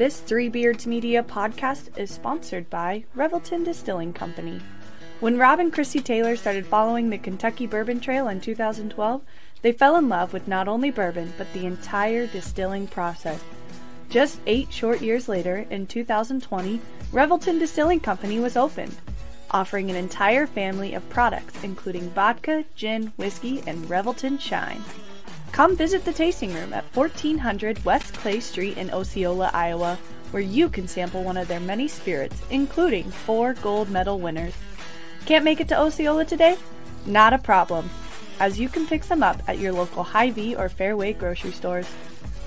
This Three Beards Media podcast is sponsored by Revelton Distilling Company. When Rob and Chrissy Taylor started following the Kentucky Bourbon Trail in 2012, they fell in love with not only bourbon, but the entire distilling process. Just eight short years later, in 2020, Revelton Distilling Company was opened, offering an entire family of products including vodka, gin, whiskey, and Revelton Shine. Come visit the tasting room at 1400 West Clay Street in Osceola, Iowa, where you can sample one of their many spirits, including four gold medal winners. Can't make it to Osceola today? Not a problem, as you can pick some up at your local Hy-Vee or Fairway grocery stores.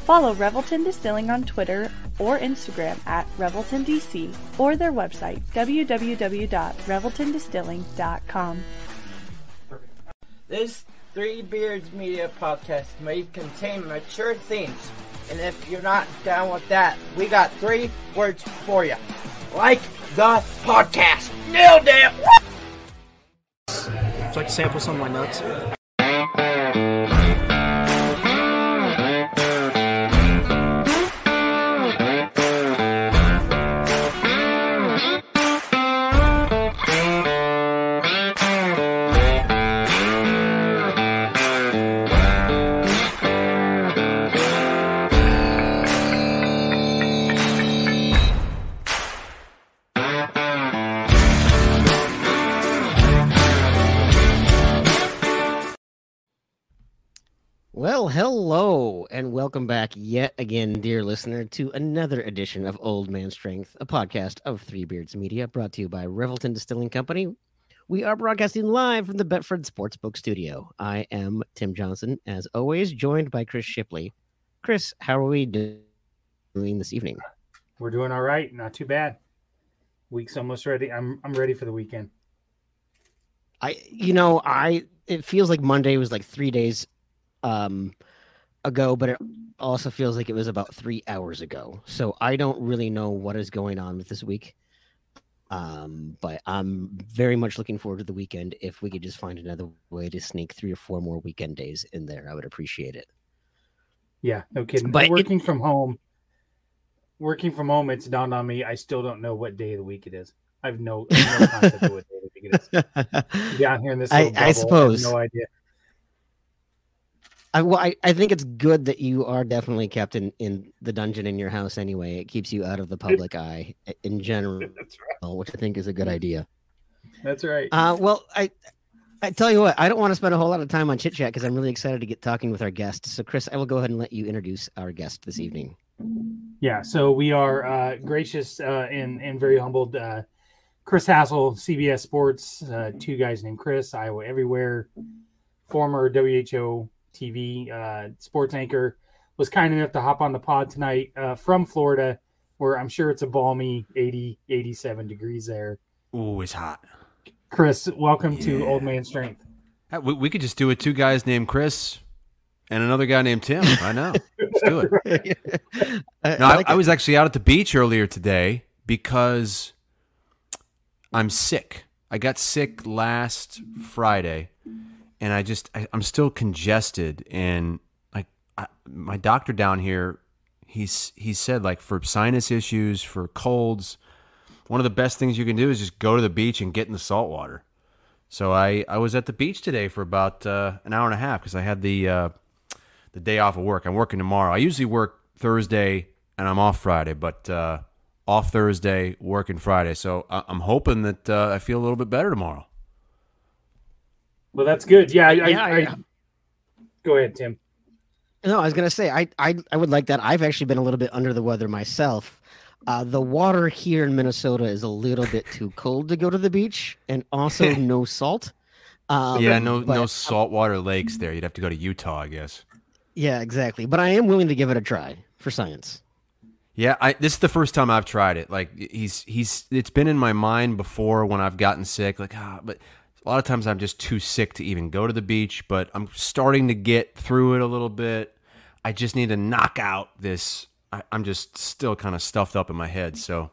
Follow Revelton Distilling on Twitter or Instagram at ReveltonDC or their website www.reveltondistilling.com. This Three Beards Media podcast may contain mature themes, and if you're not down with that, we got three words for you. Like the podcast. Nailed it! You like sample some of my nuts? And welcome back yet again, dear listener, to another edition of Old Man Strength, a podcast of Three Beards Media, brought to you by Revelton Distilling Company. We are broadcasting live from the Betfred Sportsbook Studio. I am Tim Johnson, as always, joined by Chris Shipley. Chris, how are we doing this evening? We're doing all right. Not too bad. Week's almost ready. I'm I'm ready for the weekend. I, you know, I it feels like Monday was like three days um ago, but it also feels like it was about three hours ago. So I don't really know what is going on with this week. Um, but I'm very much looking forward to the weekend. If we could just find another way to sneak three or four more weekend days in there, I would appreciate it. Yeah, no kidding. But working from home, working from home, it's dawned on me. I still don't know what day of the week it is. I have no, I have no concept of what day of the week it is. Down here in this, I- I suppose. have no idea. I, well, I, I think it's good that you are definitely kept in, in the dungeon in your house anyway. It keeps you out of the public eye in general, That's right. which I think is a good idea. That's right. Uh, well, I I tell you what, I don't want to spend a whole lot of time on chit chat because I'm really excited to get talking with our guest. So, Chris, I will go ahead and let you introduce our guest this evening. Yeah, so we are uh, gracious uh, and and very humbled. Uh, Chris Hassel, CBS Sports, uh, two guys named Chris, Iowa Everywhere, former WHO TV uh, sports anchor, was kind enough to hop on the pod tonight uh, from Florida, where I'm sure it's a balmy 80, 87 degrees there. Ooh, it's hot. Chris, welcome to Old Man Strength. We, we could just do it. Two guys named Chris and another guy named Tim. I know. Let's do it. I, No, I, like I it. was actually out at the beach earlier today because I'm sick. I got sick last Friday, and I just I, I'm still congested. And like I, my doctor down here, he's he said like for sinus issues, for colds, one of the best things you can do is just go to the beach and get in the salt water. So I I was at the beach today for about uh, an hour and a half because I had the uh, the day off of work. I'm working tomorrow. I usually work Thursday and I'm off Friday, but uh, off Thursday, working Friday. So I- I'm hoping that uh, I feel a little bit better tomorrow. Well, that's good. Yeah, I, I, Yeah, I, yeah. go ahead, Tim. No, I was gonna say I, I I would like that. I've actually been a little bit under the weather myself. Uh, the water here in Minnesota is a little bit too cold to go to the beach, and also no salt. Um, yeah, no but- no saltwater lakes there. You'd have to go to Utah, I guess. Yeah, exactly. But I am willing to give it a try for science. Yeah, I this is the first time I've tried it. Like he's he's it's been in my mind before when I've gotten sick. Like ah, but a lot of times I'm just too sick to even go to the beach. But I'm starting to get through it a little bit. I just need to knock out this. I, I'm just still kind of stuffed up in my head. So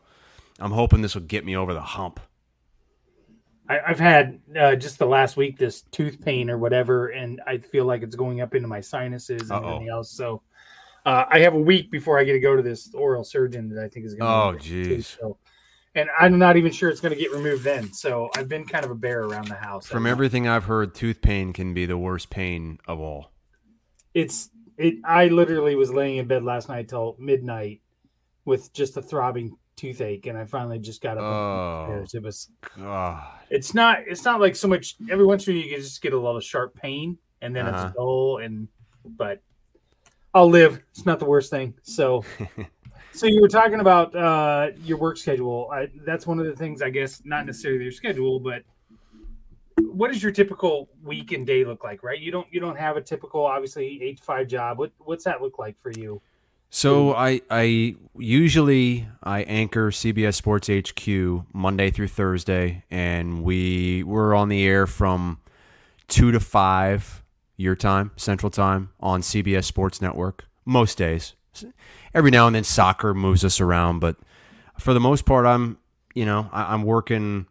I'm hoping this will get me over the hump. I, I've had uh, just the last week this tooth pain or whatever, and I feel like it's going up into my sinuses and Uh-oh. everything else. So Uh, I have a week before I get to go to this oral surgeon that I think is going to. Oh, jeez. So, and I'm not even sure it's going to get removed then. So I've been kind of a bear around the house. From everything I've heard, tooth pain can be the worst pain of all. it's it. I literally was laying in bed last night till midnight with just a throbbing toothache, and I finally just got up. Oh. and. It was. God. It's not. It's not like so much. Every once in a while, you just get a lot of sharp pain, and then Uh-huh. it's dull. And but I'll live. It's not the worst thing. So. So you were talking about uh, your work schedule. I, that's one of the things, I guess, not necessarily your schedule, but what does your typical week and day look like? Right? You don't you don't have a typical, obviously, eight to five job. What what's that look like for you? So I I usually I anchor CBS Sports HQ Monday through Thursday, and we we're on the air from two to five your time Central Time on CBS Sports Network most days. Every now and then soccer moves us around, but for the most part, I'm you know I, I'm working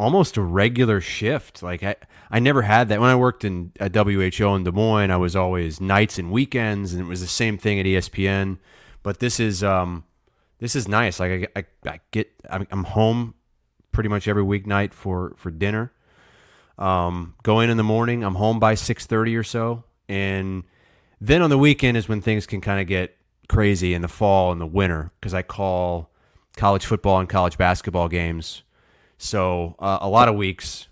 almost a regular shift. Like I, I never had that when I worked in at WHO in Des Moines. I was always nights and weekends, and it was the same thing at ESPN. But this is um, this is nice. Like I, I, I get I'm, I'm home pretty much every weeknight for for dinner. Um, go in in the morning. I'm home by six thirty or so, and then on the weekend is when things can kind of get crazy in the fall and the winter because I call college football and college basketball games. So uh, a lot of weeks,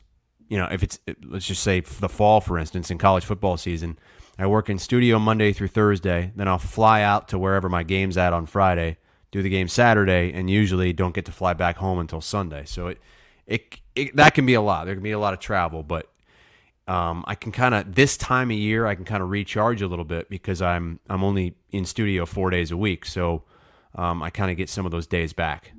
you know, if it's let's just say the fall, for instance, in college football season, I work in studio Monday through Thursday. Then I'll fly out to wherever my game's at on Friday, do the game Saturday, and usually don't get to fly back home until Sunday. So it, it, it that can be a lot. There can be a lot of travel, but um, I can kind of this time of year I can kind of recharge a little bit because I'm I'm only in studio four days a week, so um, I kind of get some of those days back.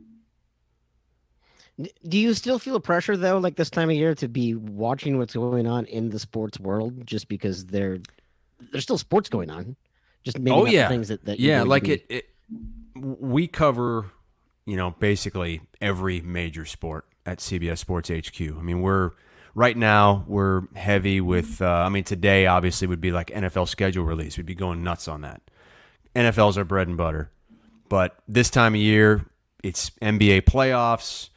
Do you still feel a pressure though, like this time of year, to be watching what's going on in the sports world, just because there, there's still sports going on, just maybe Oh, yeah. things that, that yeah like it, it we cover you know basically every major sport at cbs sports hq i mean we're right now we're heavy with uh, i mean today obviously would be like nfl schedule release. We'd be going nuts on that. Nfl's our bread and butter. But this time of year it's nba playoffs.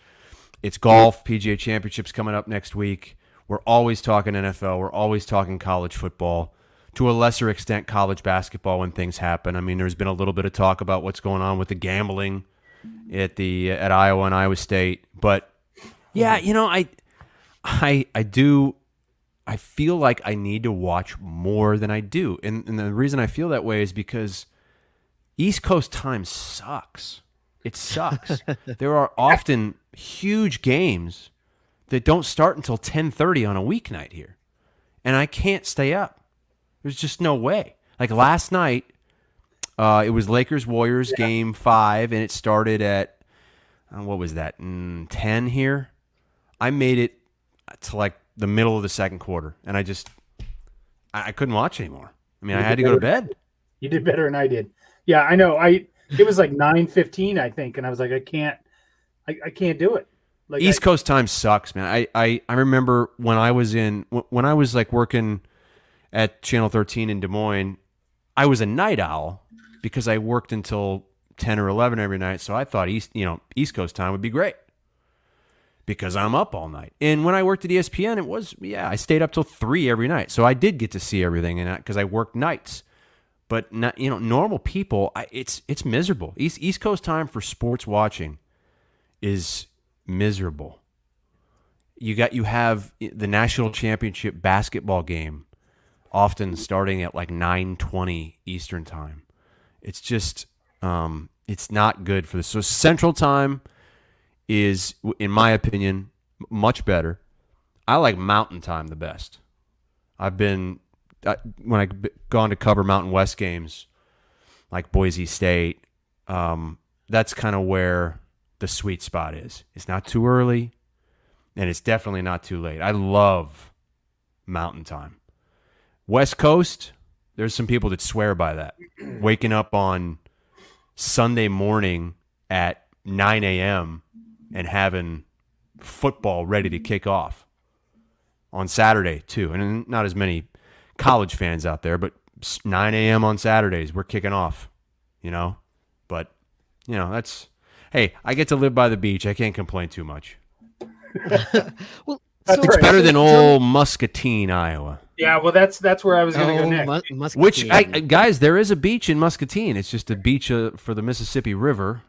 It's golf. Pga championships coming up next week. We're always talking nfl we're always talking college football. To a lesser extent college basketball when things happen. I mean, there's been a little bit of talk about what's going on with the gambling at the at Iowa and Iowa State, but yeah, you know, I I I do I feel like I need to watch more than I do. And, and the reason I feel that way is because East Coast time sucks. It sucks. there are often huge games that don't start until 10:30 on a weeknight here. And I can't stay up. There's just no way. Like last night, uh, it was Lakers Warriors game five, and it started at uh, what was that? Mm, Ten here. I made it to like the middle of the second quarter, and I just I, I couldn't watch anymore. I mean, I had to go to bed. You did better than I did. Yeah, I know. I it was like nine fifteen, I think, and I was like, I can't, I, I can't do it. Like East I, Coast time sucks, man. I, I, I remember when I was in when I was like working at Channel 13 in Des Moines, I was a night owl because I worked until 10 or 11 every night. So I thought East, you know, East Coast time would be great because I'm up all night. And when I worked at ESPN, it was yeah, I stayed up till 3 every night. So I did get to see everything and because I worked nights. But not, you know, normal people, I, it's it's miserable. East East Coast time for sports watching is miserable. You got you have the national championship basketball game often starting at like 9:20 Eastern time. It's just um it's not good for this. So central time is in my opinion much better. I like mountain time the best. I've been uh, when I've gone to cover Mountain West games like Boise State um that's kind of where the sweet spot is. It's not too early and it's definitely not too late. I love mountain time. West Coast, there's some people that swear by that. Waking up on Sunday morning at 9 a.m. and having football ready to kick off on Saturday, too. And not as many college fans out there, but 9 a.m. on Saturdays, we're kicking off. you know. But you know, that's hey, I get to live by the beach. I can't complain too much. well, That's so- It's right. better than old Muscatine, Iowa. Yeah, well, that's that's where I was going to Oh, go next. mu- Which, I, I- guys, there is a beach in Muscatine. It's just a beach uh, for the Mississippi River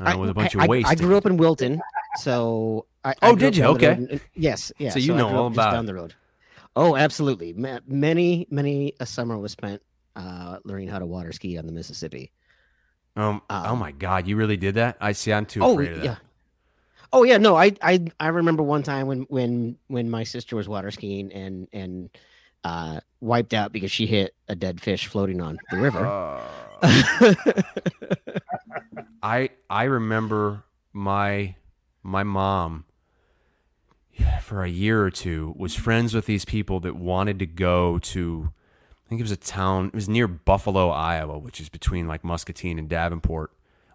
uh, with a bunch I, of waste. I, I grew up in Wilton, so I, I Oh, grew did you? Okay. yes, yeah. So you I know all about down the road. Oh, absolutely. Ma- many, many a summer was spent uh, learning how to water ski on the Mississippi. Um, oh Um, my God, you really did that? I see. I'm too Oh afraid of that. yeah. Oh yeah, no, I, I I remember one time when when when my sister was water skiing and and uh, wiped out because she hit a dead fish floating on the river. Uh, I I remember my my mom for a year or two was friends with these people that wanted to go to I think it was a town it was near Buffalo, Iowa, which is between like Muscatine and Davenport,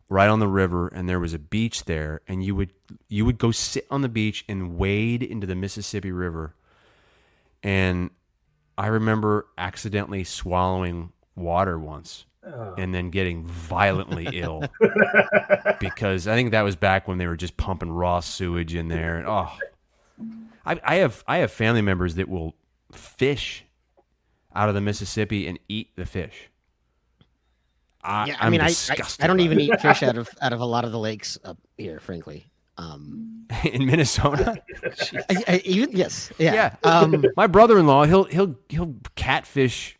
right on the river and there was a beach there and you would you would go sit on the beach and wade into the Mississippi River. And I remember accidentally swallowing water once Oh. and then getting violently ill because I think that was back when they were just pumping raw sewage in there. And, oh, I, I have I have family members that will fish out of the Mississippi and eat the fish. I, yeah, I I'm mean, I, I, I don't even eat fish out of out of a lot of the lakes up here, frankly. Um, in Minnesota. I, I, even yes, yeah. Yeah. Um, My brother-in-law, he'll he'll he'll catfish, fi-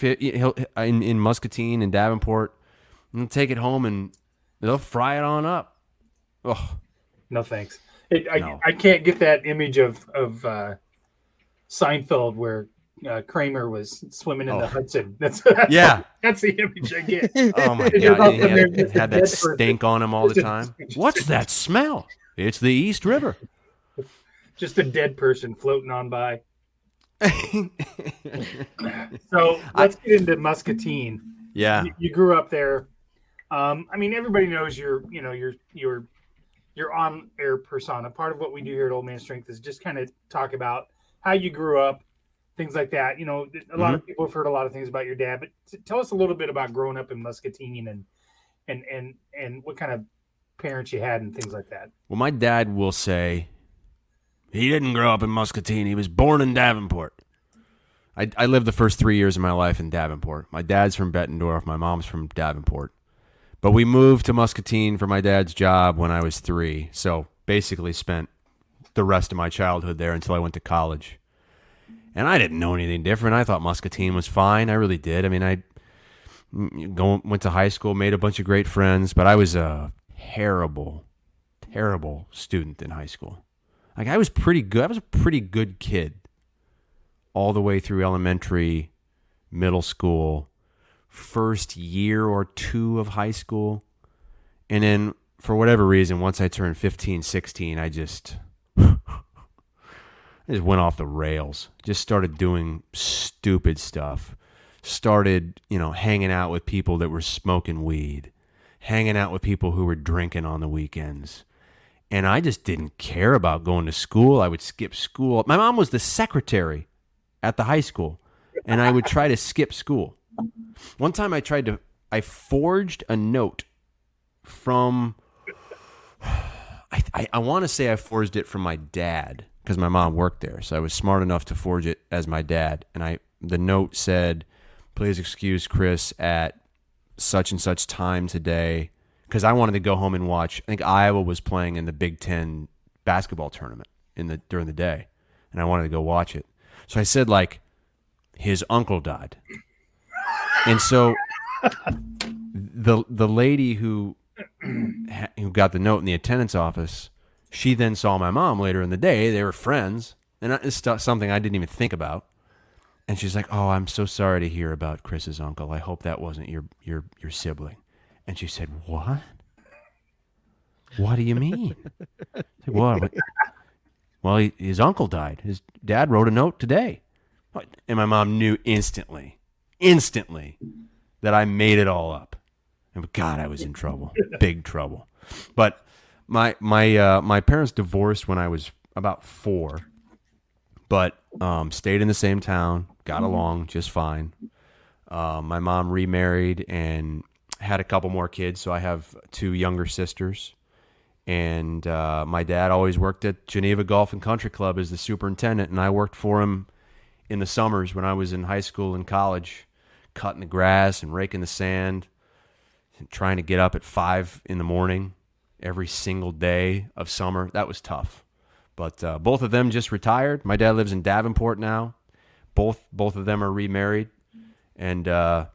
he'll in, in Muscatine and Davenport, and take it home and they'll fry it on up. Oh, No thanks. It, I, No. I can't get that image of of uh, Seinfeld where uh, Kramer was swimming in the Oh. Hudson. That's, that's Yeah. That's the image I get. oh my god! He had, just had that dead person. stink on him all the time. What's that smell? It's the East River. Just a dead person floating on by. So let's get into Muscatine. yeah. You, you grew up there. Um, I mean, everybody knows you're, you know, you're, you're, you're on air persona. Part of what we do here at Old Man Strength is just kind of talk about how you grew up, things like that. You know, a lot of Mm-hmm. people have heard a lot of things about your dad, but t- tell us a little bit about growing up in Muscatine and, and, and, and what kind of parents you had and things like that. Well, my dad will say he didn't grow up in Muscatine. He was born in Davenport. I, I lived the first three years of my life in Davenport. My dad's from Bettendorf. My mom's from Davenport. But we moved to Muscatine for my dad's job when I was three. So basically spent the rest of my childhood there until I went to college. And I didn't know anything different. I thought Muscatine was fine. I really did. I mean, I go, went to high school, made a bunch of great friends, but I was a terrible, terrible student in high school. Like I was pretty good. I was a pretty good kid all the way through elementary, middle school, first year or two of high school. And then for whatever reason, once I turned 15, 16, I just I just went off the rails. Just started doing stupid stuff. Started, you know, hanging out with people that were smoking weed, hanging out with people who were drinking on the weekends. And I just didn't care about going to school. I would skip school. My mom was the secretary at the high school, and I would try to skip school. One time I tried to, I forged a note from, I, I, I want to say I forged it from my dad because my mom worked there. So I was smart enough to forge it as my dad. And I, the note said, please excuse Chris at such and such time today because I wanted to go home and watch. I think Iowa was playing in the Big Ten basketball tournament in the during the day, and I wanted to go watch it. So I said like, his uncle died, and so the the lady who who got the note in the attendance office, she then saw my mom later in the day. They were friends, and stu- something I didn't even think about. And she's like, "Oh, I'm so sorry to hear about Chris's uncle. I hope that wasn't your your your sibling." And she said, "What? What do you mean?" I said, well, but- well, he, his uncle died. His dad wrote a note today, and my mom knew instantly, instantly, that I made it all up. And God, I was in trouble, big trouble. But my my uh, my parents divorced when I was about four, but um, stayed in the same town, got along just fine. Uh, my mom remarried, and had a couple more kids, so I have two younger sisters. And uh, my dad always worked at Geneva Golf and Country Club as the superintendent, and I worked for him in the summers when I was in high school and college, cutting the grass and raking the sand, and trying to get up at five in the morning every single day of summer. That was tough. But uh, both of them just retired. My dad lives in Davenport now. Both both of them are remarried, and uh,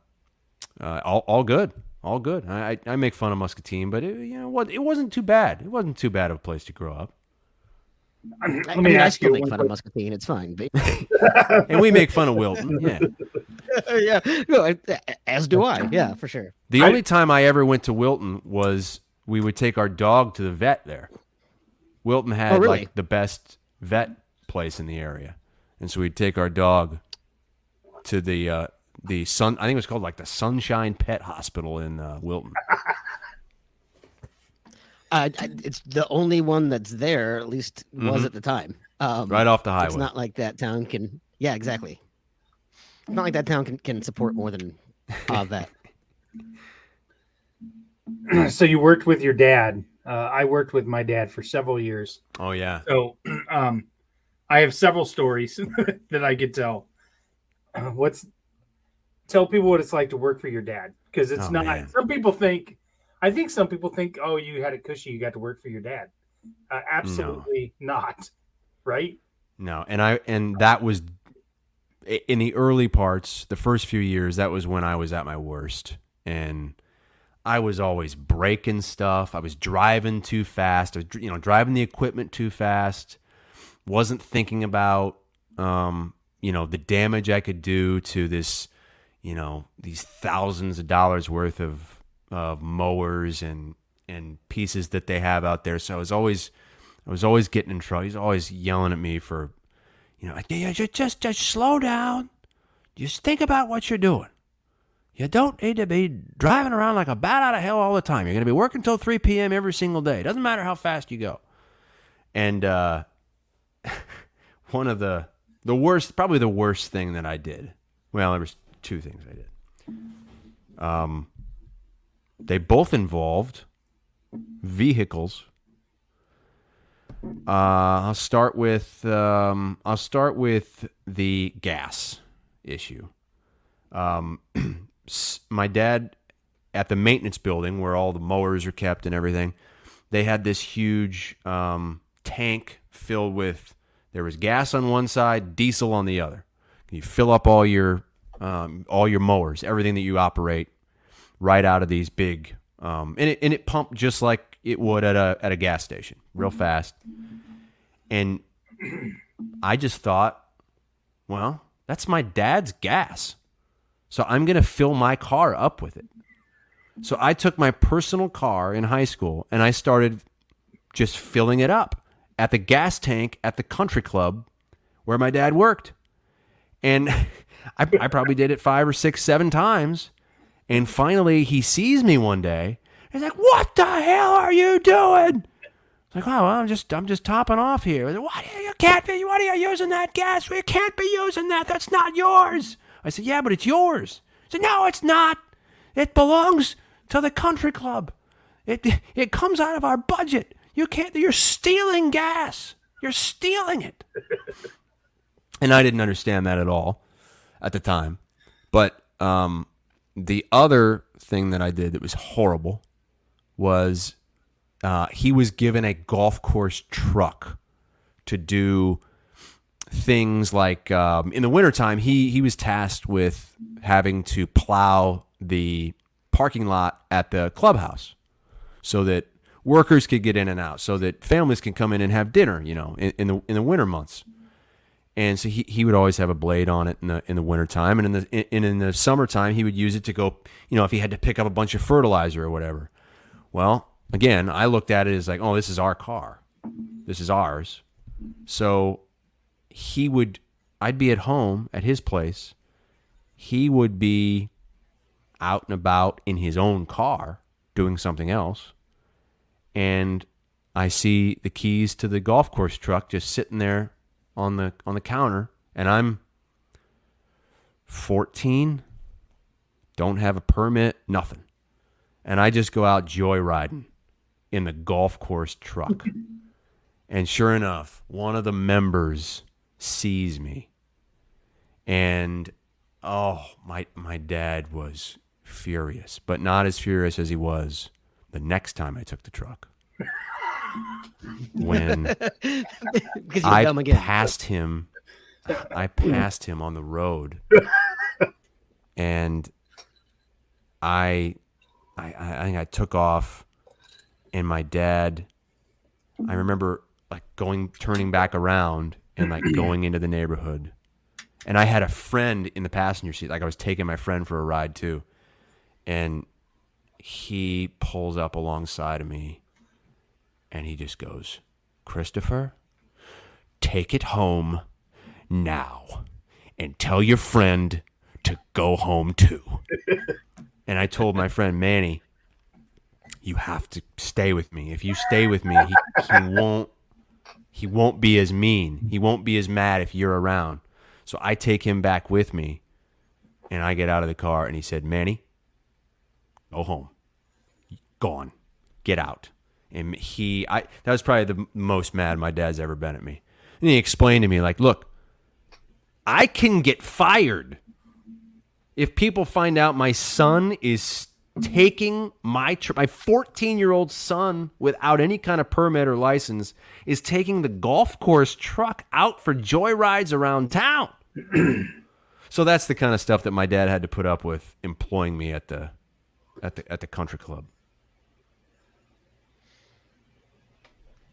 uh, all all good, all good. I, I make fun of Muscatine, but it, you know what? It wasn't too bad. It wasn't too bad of a place to grow up. I, Let I me mean, I still you make one fun of quick- Muscatine. It's fine. But And we make fun of Wilton. Yeah. yeah, no, I- as do I. Yeah, for sure. The I- only time I ever went to Wilton was we would take our dog to the vet there. Wilton had Oh, really? like the best vet place in the area, and so we'd take our dog to the uh, the sun. I think it was called like the Sunshine Pet Hospital in uh, Wilton. Uh, it's the only one that's there. At least was Mhm. at the time. Um, right off the highway. It's not like that town can. Yeah, exactly. It's not like that town can, can support more than uh, that. so you worked with your dad. Uh, I worked with my dad for several years. oh yeah, So um, I have several stories that I could tell. Uh, What's tell people what it's like to work for your dad because it's Oh, not. man. Some people think. I think some people think, oh, you had a cushy. You got to work for your dad. Uh, absolutely not. Right? no, and I and that was in the early parts, the first few years. That was when I was at my worst, and I was always breaking stuff. I was driving too fast. I was, you know, driving the equipment too fast. Wasn't thinking about, um, you know, the damage I could do to this, you know, these thousands of dollars worth of of mowers and and pieces that they have out there. So I was always, I was always getting in trouble. He's always yelling at me for, you know, just just just slow down. Just think about what you're doing. You don't need to be driving around like a bat out of hell all the time. You're going to be working till 3 p.m. every single day. It doesn't matter how fast you go. And uh, one of the the worst, probably the worst thing that I did. Well, there was two things I did. Um, they both involved vehicles. Uh, I'll start with um, I'll start with the gas issue. Um, my dad at the maintenance building where all the mowers are kept and everything, they had this huge um, tank filled with there was gas on one side, diesel on the other. You fill up all your um, all your mowers, everything that you operate, right out of these big, um, and it and it pumped just like it would at a at a gas station, real fast. And I just thought, well, that's my dad's gas. So I'm going to fill my car up with it. So I took my personal car in high school and I started just filling it up at the gas tank at the country club where my dad worked. And I, I probably did it five or six, seven times. And finally, he sees me one day. He's like, "What the hell are you doing?" It's like, "Oh, well, I'm just, I'm just topping off here." Said, What? You can't be. What are you using that gas? We can't be using that. That's not yours. I said, "Yeah, but it's yours." He said, "No, it's not. It belongs to the country club. It, it comes out of our budget. You can't. You're stealing gas. You're stealing it." and I didn't understand that at all at the time. But um, the other thing that I did that was horrible was uh, he was given a golf course truck to do things like um, in the wintertime he he was tasked with having to plow the parking lot at the clubhouse so that workers could get in and out so that families can come in and have dinner you know in, in the in the winter months and so he, he would always have a blade on it in the in the wintertime. And in the in, in the summertime he would use it to go you know if he had to pick up a bunch of fertilizer or whatever. Well again i looked at it as like oh this is our car. This is ours. So he would i'd be at home at his place. He would be out and about in his own car doing something else. And i see the keys to the golf course truck just sitting there on the on the counter and I'm 14 don't have a permit nothing and I just go out joyriding in the golf course truck. and sure enough, one of the members sees me. And oh, my my dad was furious, but not as furious as he was the next time I took the truck. when Because I dumb again. passed him. I passed him on the road, and I, I, I think I took off, and my dad. I remember like going, turning back around, and like going into the neighborhood, and I had a friend in the passenger seat. Like I was taking my friend for a ride too, and he pulls up alongside of me, and he just goes, "Christopher." take it home now and tell your friend to go home too. and I told my friend Manny, you have to stay with me. If you stay with me, he, he won't he won't be as mean. He won't be as mad if you're around. So I take him back with me and I get out of the car and he said, Manny, go home. Gone. Get out. And he I that was probably the most mad my dad's ever been at me. And he explained to me, like, look, I can get fired if people find out my son is taking my tr- my 14 year old son without any kind of permit or license is taking the golf course truck out for joyrides around town. so that's the kind of stuff that my dad had to put up with employing me at the at the at the country club.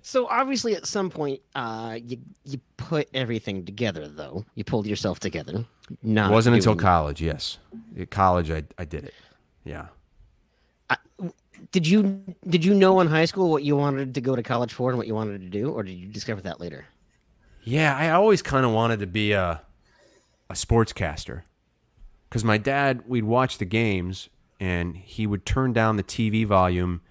So obviously, at some point, uh, you you put everything together. Though you pulled yourself together. Not It wasn't until college, yes. At college I I did it. Yeah. Did you did you know in high school what you wanted to go to college for and what you wanted to do, or did you discover that later? Yeah, I always kind of wanted to be a a sportscaster because my dad we'd watch the games and he would turn down the TV volume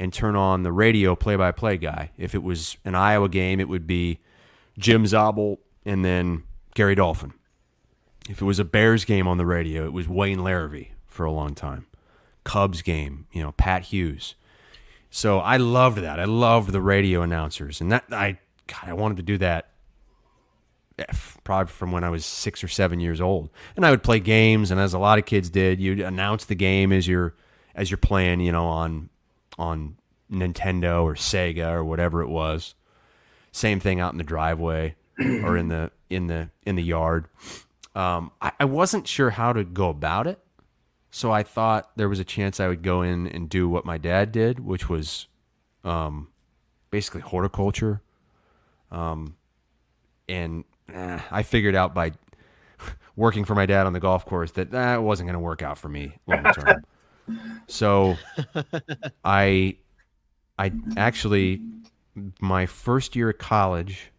and turn on the radio play-by-play guy. If it was an Iowa game, it would be Jim Zabel and then Gary Dolph. If it was a Bears game on the radio, it was Wayne Larrivee for a long time. Cubs game, you know, Pat Hughes. So I loved that. I loved the radio announcers, and that I God, I wanted to do that eh, probably from when I was six or seven years old. And I would play games, and as a lot of kids did, you'd announce the game as you're as you're playing, you know, on on Nintendo or Sega or whatever it was. Same thing out in the driveway or in the in the in the yard. Um, I, I wasn't sure how to go about it, so I thought there was a chance I would go in and do what my dad did, which was um, basically horticulture. Um, and eh, I figured out by working for my dad on the golf course that that wasn't going to work out for me long term. so I, I actually, my first year at college,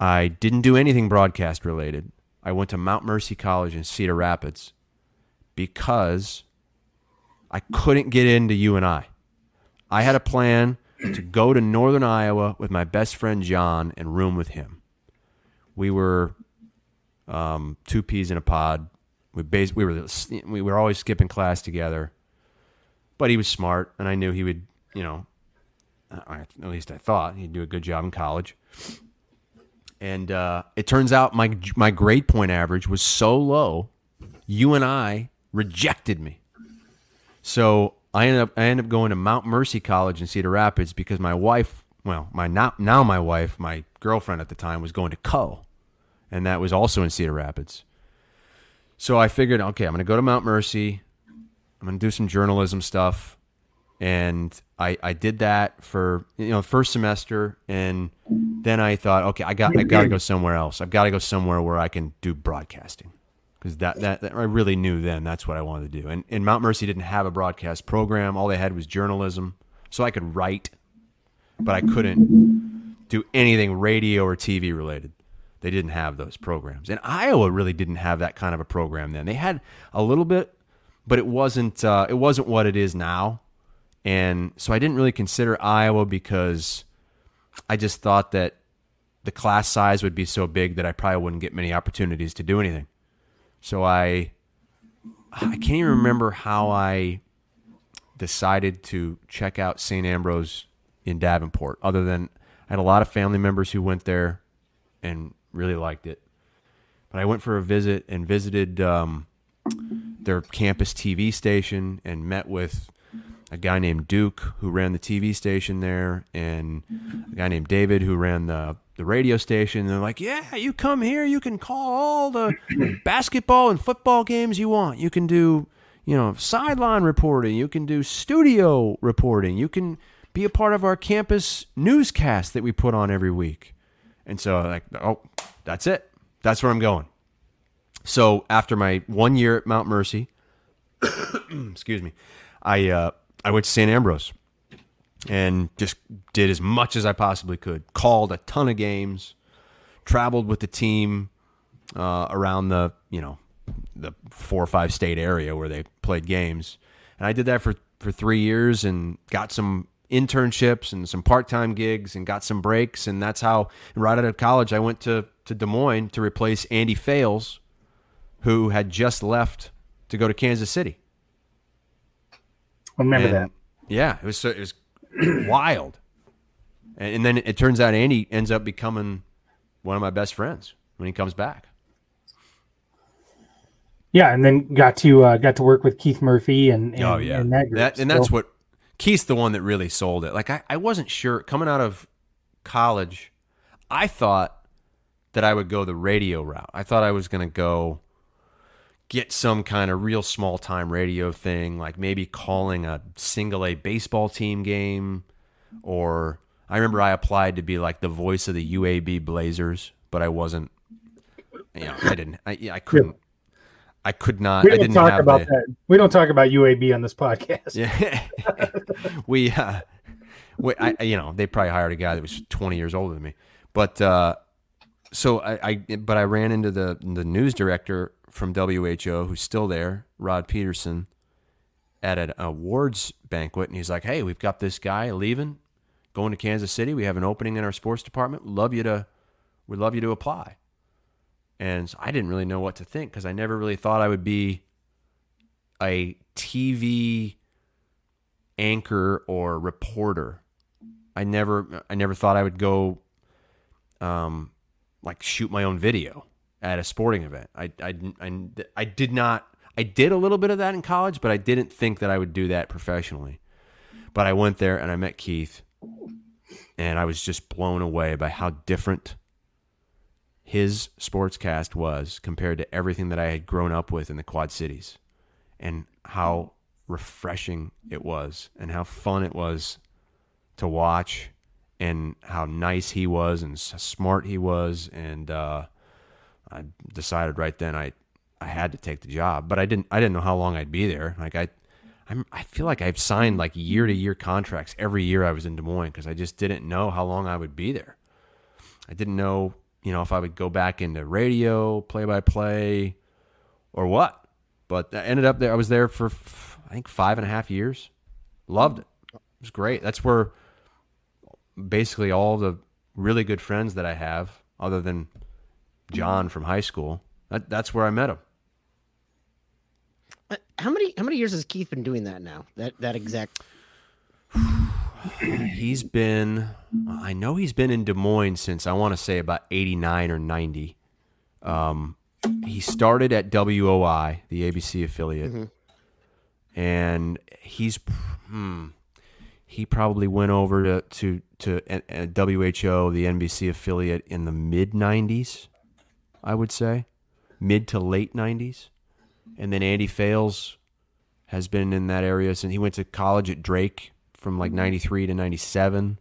I didn't do anything broadcast related. I went to Mount Mercy College in Cedar Rapids because I couldn't get into UNI. I had a plan to go to Northern Iowa with my best friend John and room with him. We were um, two peas in a pod. We bas- we were we were always skipping class together. But he was smart, and I knew he would, you know, at least I thought he'd do a good job in college. And uh, it turns out my my grade point average was so low, UNI rejected me. So I ended up I ended up going to Mount Mercy College in Cedar Rapids because my wife, well, my now now my wife, my girlfriend at the time was going to Coe, and that was also in Cedar Rapids. So I figured, okay, I'm going to go to Mount Mercy. I'm going to do some journalism stuff, and I I did that for you know first semester, and then I thought, okay, I got I got to go somewhere else. I've got to go somewhere where I can do broadcasting because that, that that I really knew then that's what I wanted to do. And and Mount Mercy didn't have a broadcast program. All they had was journalism, so I could write, but I couldn't do anything radio or TV related. They didn't have those programs, and Iowa really didn't have that kind of a program then. They had a little bit, but it wasn't uh, it wasn't what it is now. And so I didn't really consider Iowa because I just thought that the class size would be so big that I probably wouldn't get many opportunities to do anything. So I I can't even remember how I decided to check out St. Ambrose in Davenport. Other than I had a lot of family members who went there and really liked it. But I went for a visit and visited um, their campus TV station and met with a guy named Duke who ran the TV station there and a guy named David who ran the the radio station. And they're like, "Yeah, you come here, you can call all the basketball and football games you want. You can do, you know, sideline reporting, you can do studio reporting, you can be a part of our campus newscast that we put on every week." And so like, "Oh, that's it. That's where I'm going." So after my one year at Mount Mercy, excuse me, I uh, I went to St. Ambrose and just did as much as I possibly could. Called a ton of games, traveled with the team uh, around the you know the four or five state area where they played games, and I did that for for three years and got some internships and some part-time gigs and got some breaks and that's how right out of college I went to to Des Moines to replace Andy Fales who had just left to go to Kansas City. I remember And, that. Yeah, it was so- it was wild, and, and then it turns out Andy ends up becoming one of my best friends when he comes back. Yeah, and then got to uh, got to work with Keith Murphy and, and oh yeah, and that. That- and that's what Keith's the one that really sold it. Like I, I wasn't sure coming out of college, I thought that I would go the radio route. I thought I was going to go get some kind of real small time radio thing, like maybe calling a single A baseball team game, or I remember I applied to be like the voice of the UAB Blazers, but I wasn't. You know, I didn't. I, I couldn't. I could not. we don't talk about the, that. We don't talk about UAB on this podcast. yeah, we, uh, we, I, you know, they probably hired a guy that was 20 years older than me, but uh, so I, I, but I ran into the the news director from WHO who's still there, Rod Peterson, at an awards banquet, and he's like, "Hey, we've got this guy leaving, going to Kansas City. We have an opening in our sports department. Love you to, we'd love you to apply." And so I didn't really know what to think because I never really thought I would be a TV anchor or reporter. I never I never thought I would go um like shoot my own video at a sporting event. I I I, I did not I did a little bit of that in college, but I didn't think that I would do that professionally. But I went there and I met Keith and I was just blown away by how different his sportscast was compared to everything that I had grown up with in the Quad Cities and how refreshing it was and how fun it was to watch and how nice he was and smart he was and uh, I decided right then I I had to take the job but I didn't I didn't know how long I'd be there like I I'm, I feel like I've signed like year to year contracts every year I was in Des Moines because I just didn't know how long I would be there. I didn't know, you know, if I would go back into radio, play by play, or what. But I ended up there. I was there for I think five and a half years. Loved it. It was great. That's where basically all the really good friends that I have, other than John from high school, that, that's where I met him. Uh, How many how many years has Keith been doing that now? That that exact He's been, I know he's been in Des Moines since I want to say about 89 or 90. Um, he started at WOI, the ABC affiliate, and he's, hmm, he probably went over to, to, to uh, WHO, the NBC affiliate, in the mid 90s, I would say, mid to late 90s. And then Andy Fales has been in that area since he went to college at Drake from like 93 to 97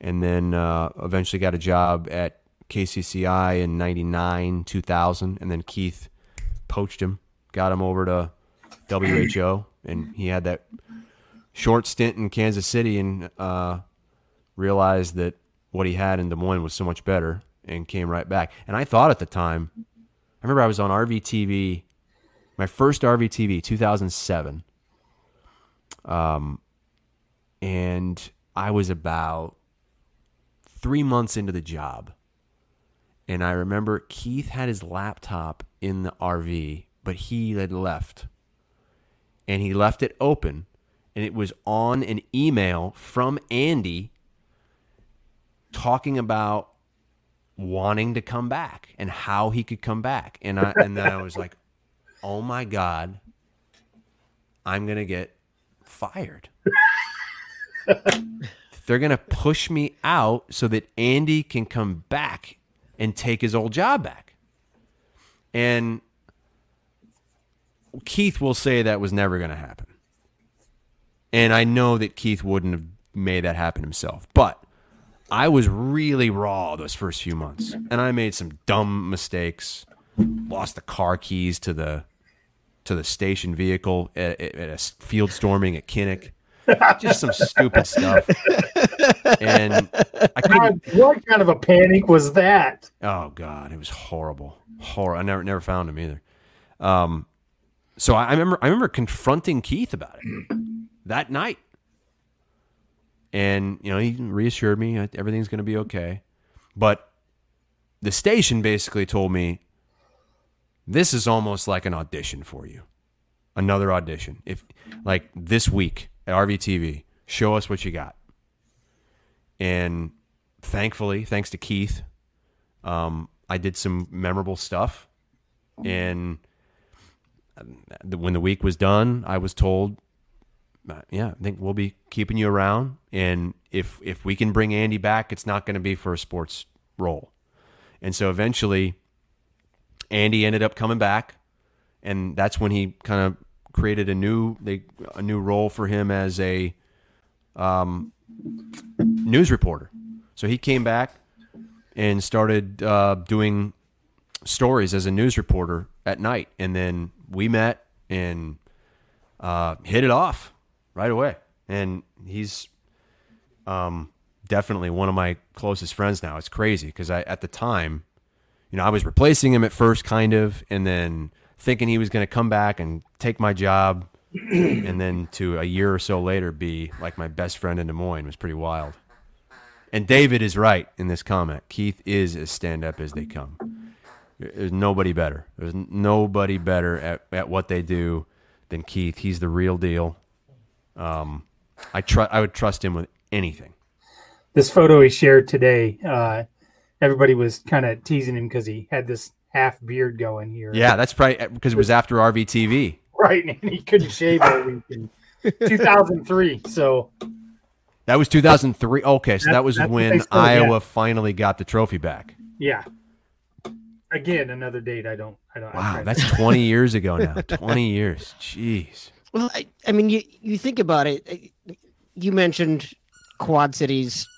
and then uh, eventually got a job at KCCI in 99 2000 and then Keith poached him got him over to WHO and he had that short stint in Kansas City and uh, realized that what he had in Des Moines was so much better and came right back. And I thought at the time I remember I was on RVTV my first RVTV 2007 um and I was about three months into the job. And I remember Keith had his laptop in the RV, but he had left. And he left it open. and it was on an email from Andy talking about wanting to come back and how he could come back. And I and then I was like, "Oh my god, I'm going to get fired." They're going to push me out so that Andy can come back and take his old job back. And Keith will say that was never going to happen. And I know that Keith wouldn't have made that happen himself. But I was really raw those first few months. And I made some dumb mistakes. Lost the car keys to the to the station vehicle at, at a field storming at Kinnick. Just some stupid stuff. And I couldn't God, what kind of a panic was that? Oh God, it was horrible. Horror. I never never found him either. Um, so I, I remember I remember confronting Keith about it that night, and you know he reassured me that everything's going to be okay. But the station basically told me this is almost like an audition for you, another audition. If like this week at RVTV, show us what you got. And thankfully, thanks to Keith, um, I did some memorable stuff. And um, when the week was done, I was told, uh, "Yeah, I think we'll be keeping you around, and if if we can bring Andy back, it's not going to be for a sports role." And so eventually, Andy ended up coming back, and that's when he kind of created a new they a new role for him as a um, news reporter. So he came back and started uh, doing stories as a news reporter at night, and then we met and uh, hit it off right away. And he's um, definitely one of my closest friends now. It's crazy because I at the time, you know, I was replacing him at first, kind of, and then thinking he was going to come back and take my job, and then to a year or so later be like my best friend in Des Moines was pretty wild. And David is right in this comment. Keith is as stand up as they come. There's nobody better. There's nobody better at, at what they do than Keith. He's the real deal. Um, I tr- I would trust him with anything. This photo he shared today, uh, everybody was kind of teasing him because he had this half beard going here. Yeah, that's probably because it was after RVTV. Right. And he couldn't shave all week in 2003. So, That was 2003. Okay, so That- that was when they Iowa yeah. finally got the trophy back. yeah. Again, another date I don't, I don't. Wow, tried- that's 20 years ago now. 20 years. Jeez. Well, I, I mean, you you think about it. uh, You mentioned Quad Cities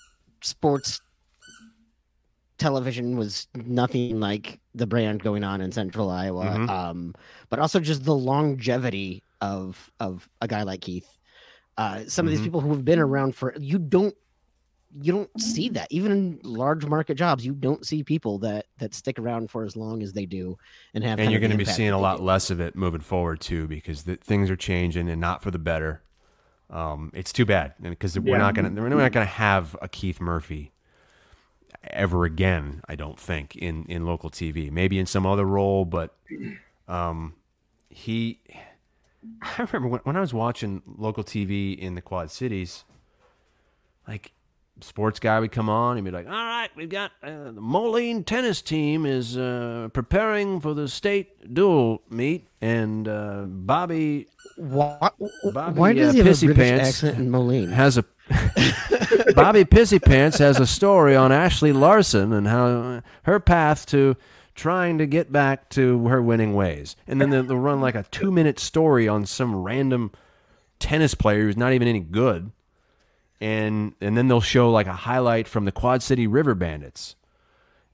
sports television was nothing like the brand going on in Central Iowa, Mhm. um, but also just the longevity of of a guy like Keith. Uh, some of these Mhm. people who have been around for you don't you don't see that even in large market jobs you don't see people that that stick around for as long as they do and have And you're going to be seeing a lot do. less of it moving forward too, because the, things are changing and not for the better. Um, it's too bad because we're not going to we're not going to have a Keith Murphy ever again. I don't think in in local TV. Maybe in some other role, but um, he. I remember when, when I was watching local TV in the Quad Cities, like sports guy would come on and be like, "All right, we've got uh, the Moline tennis team is uh, preparing for the state dual meet, and uh, Bobby Why, Bobby, why does uh, he have a Pissy British Pants accent in Moline? has a Bobby Pissy Pants has a story on Ashley Larson and how her path to trying to get back to her winning ways, and then they'll, they'll run like a two minute story on some random tennis player who's not even any good, and and then they'll show like a highlight from the Quad City River Bandits,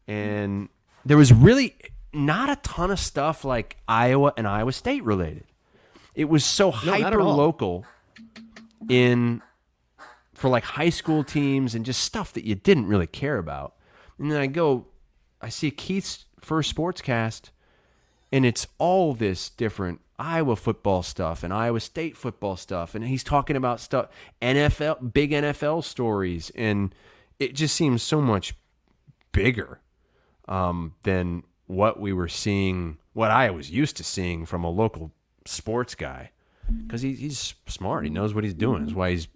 and there was really not a ton of stuff like Iowa and Iowa State related. It was so at hyper local in for like high school teams and just stuff that you didn't really care about. And then I go, I see Keith's first sportscast, and it's all this different Iowa football stuff and Iowa State football stuff, and he's talking about stuff NFL, big NFL stories, and it just seems so much bigger um, than what we were seeing, what I was used to seeing from a local sports guy. because he, he's smart. He knows what he's doing. That's why he's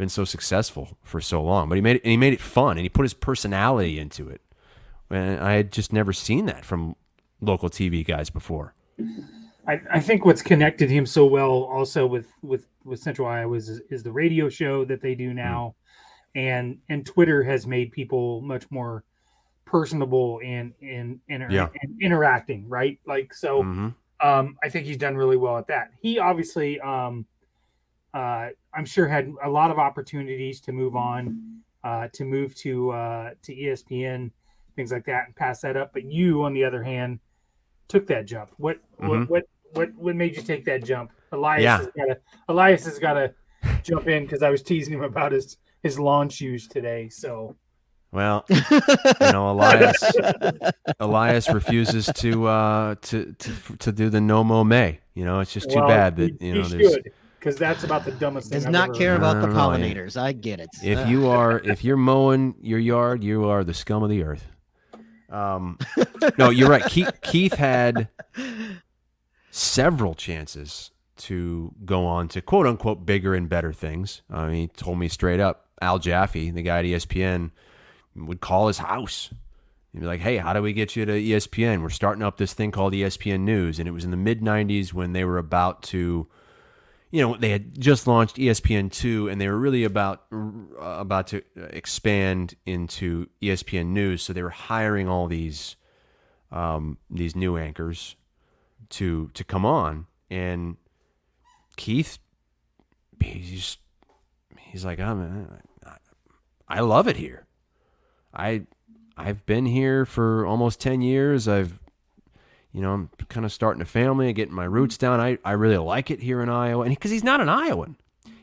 been so successful for so long. But he made it, and he made it fun, and he put his personality into it. And I had just never seen that from local TV guys before. I, I think what's connected him so well also with with with Central Iowa is, is the radio show that they do now, and and Twitter has made people much more personable and and, and, Yeah. and interacting, right? Like so. Mhm. um, I think he's done really well at that. He obviously, um, uh, I'm sure, had a lot of opportunities to move on, uh, to move to uh, to ESPN, things like that, and pass that up. But you, on the other hand, took that jump. What Mhm. what what what what made you take that jump? Elias Yeah. has got to Elias has got to jump in because I was teasing him about his his lawn shoes today. So Well, you know, Elias Elias refuses to uh, to to to do the no mow may. You know, it's just too well, bad that he, you know there's. should because that's about the dumbest thing. Does I've not ever care heard. about the don't know, yeah. pollinators. I get it. If you are if you're mowing your yard, you are the scum of the earth. Um, no, you're right. Keith, Keith had several chances to go on to quote unquote bigger and better things. I mean, he told me straight up. Al Jaffe, the guy at ESPN, would call his house. He'd be like, "Hey, how do we get you to ESPN? We're starting up this thing called ESPN News." And it was in the mid '90s when they were about to you know they had just launched E ESPN two, and they were really about uh, about to expand into ESPN News. So they were hiring all these um, these new anchors to to come on, and Keith, he's he's like, oh, man, I, love it here. I I've been here for almost ten years. I've you know, I'm kind of starting a family and getting my roots down. I, I really like it here in Iowa. And because he's not an Iowan,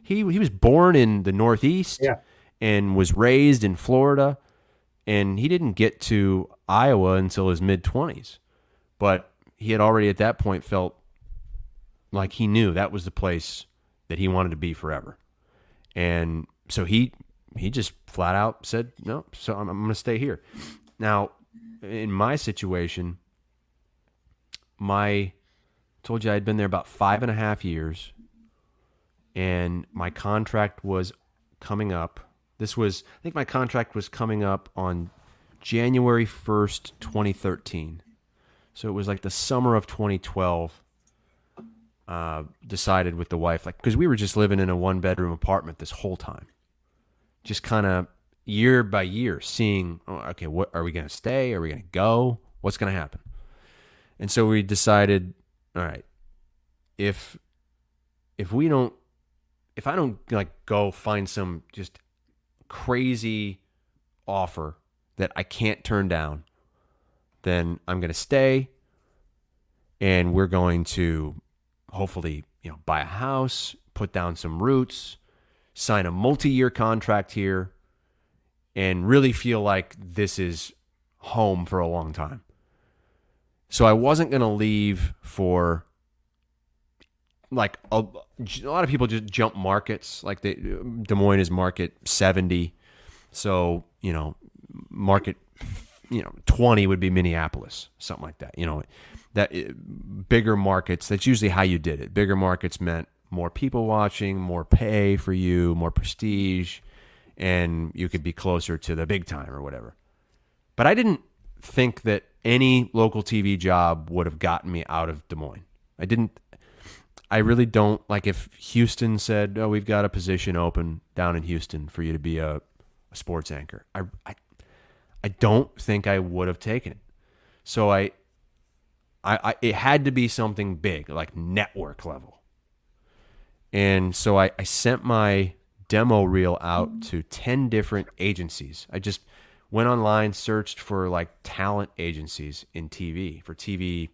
he, he was born in the Northeast Yeah. and was raised in Florida. And he didn't get to Iowa until his mid 20s. But he had already at that point felt like he knew that was the place that he wanted to be forever. And so he he just flat out said, no, so I'm, I'm going to stay here. Now, in my situation, my told you I'd been there about five and a half years, and my contract was coming up. This was I think my contract was coming up on January first, twenty thirteen. So it was like the summer of twenty twelve. Uh, decided with the wife, like, because we were just living in a one bedroom apartment this whole time, just kind of year by year, seeing, oh, okay, what are we going to stay? Are we going to go? What's going to happen? And so we decided, all right, if if we don't if I don't like go find some just crazy offer that I can't turn down, then I'm going to stay and we're going to hopefully, you know, buy a house, put down some roots, sign a multi-year contract here and really feel like this is home for a long time. So I wasn't going to leave for like a, a lot of people just jump markets. Like they, Des Moines is market 70. So, you know, market, you know, 20 would be Minneapolis, something like that. You know, that uh, bigger markets, that's usually how you did it. Bigger markets meant more people watching, more pay for you, more prestige, and you could be closer to the big time or whatever. But I didn't think that any local TV job would have gotten me out of Des Moines. I didn't. I really don't like if Houston said, "Oh, we've got a position open down in Houston for you to be a, a sports anchor." I, I, I don't think I would have taken it. So I, I, I, it had to be something big, like network level. And so I, I sent my demo reel out to 10 different agencies. I just went online, searched for like talent agencies in TV, for TV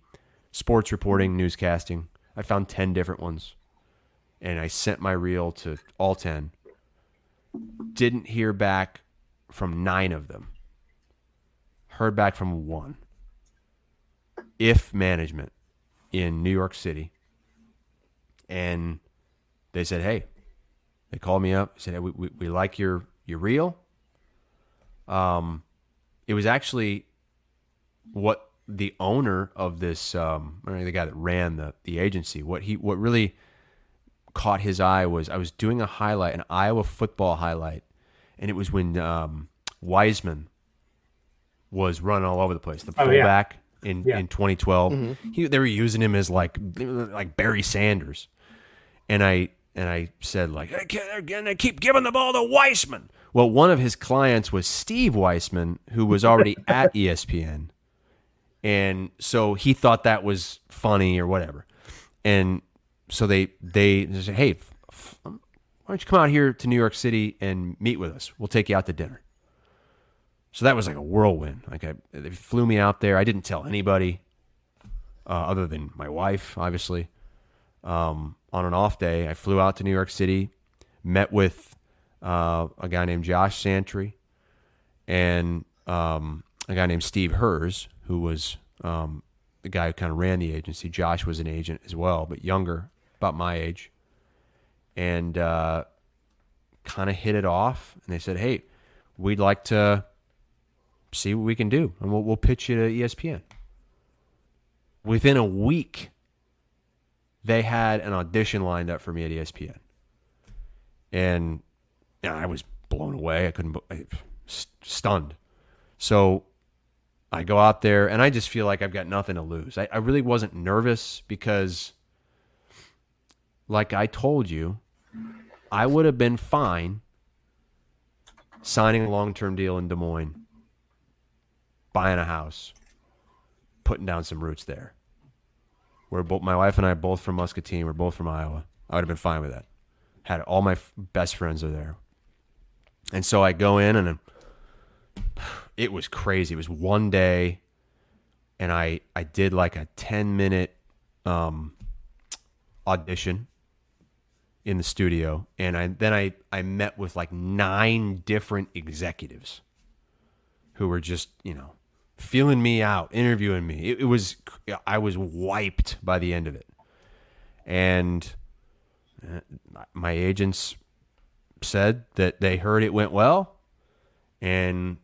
sports reporting, newscasting. I found 10 different ones. And I sent my reel to all 10. Didn't hear back from nine of them. Heard back from one. IF Management in New York City. And they said, hey, they called me up, said, hey, we, we, we like your, your reel. Um, it was actually what the owner of this, um, or the guy that ran the, the agency, what he, what really caught his eye was I was doing a highlight, an Iowa football highlight, and it was when um, Weisman was running all over the place, the Oh, yeah. fullback in Yeah. in 2012. He, they were using him as like like Barry Sanders, and I and I said like "Hey, kid, they're gonna keep giving the ball to Weisman. Well, one of his clients was Steve Weissman, who was already at ESPN, and so he thought that was funny or whatever, and so they they, they said, hey. f- f- Why don't you come out here to New York City and meet with us? We'll take you out to dinner. So that was like a whirlwind. Like I, they flew me out there. I didn't tell anybody, uh, other than my wife, obviously. Um, on an off day, I flew out to New York City, met with uh, a guy named Josh Santry, and um, a guy named Steve Herz, who was um, the guy who kind of ran the agency. Josh was an agent as well, but younger, about my age, and uh, kind of hit it off. And they said, "Hey, we'd like to." see what we can do, and we'll, we'll pitch you to ESPN. Within a week, they had an audition lined up for me at ESPN, and yeah, I was blown away. I couldn't, I, st- stunned. So I go out there, and I just feel like I've got nothing to lose. I, I really wasn't nervous because, like I told you, I would have been fine signing a long-term deal in Des Moines buying a house, putting down some roots there. We're both my wife and I are both from Muscatine. We're both from Iowa. I would have been fine with that. Had all my f- best friends are there, and so I go in and it was crazy. It was one day, and I I did like a ten minute um, audition in the studio, and I then I I met with like nine different executives who were just you know feeling me out, interviewing me. It, it was I was wiped by the end of it, and uh, my agents said that they heard it went well, and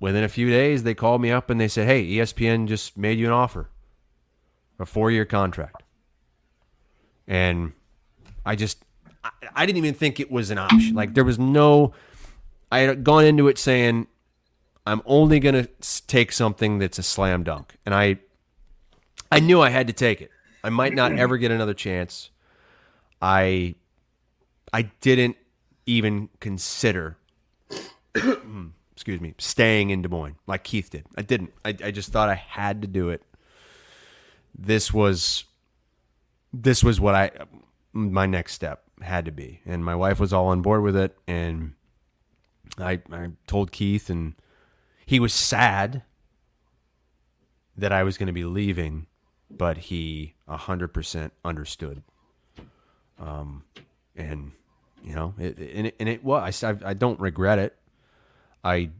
within a few days they called me up and they said, "Hey, ESPN just made you an offer, a four-year contract," and I just I, I didn't even think it was an option. Like there was no. I had gone into it saying I'm only going to take something that's a slam dunk. And I I knew I had to take it. I might not ever get another chance. I I didn't even consider excuse me, staying in Des Moines like Keith did. I didn't. I, I just thought I had to do it. This was this was what I my next step had to be. And my wife was all on board with it and I I told Keith and he was sad that I was going to be leaving, but he 100% understood. Um, and, you know, it, and, it, and it I, I don't regret it. I,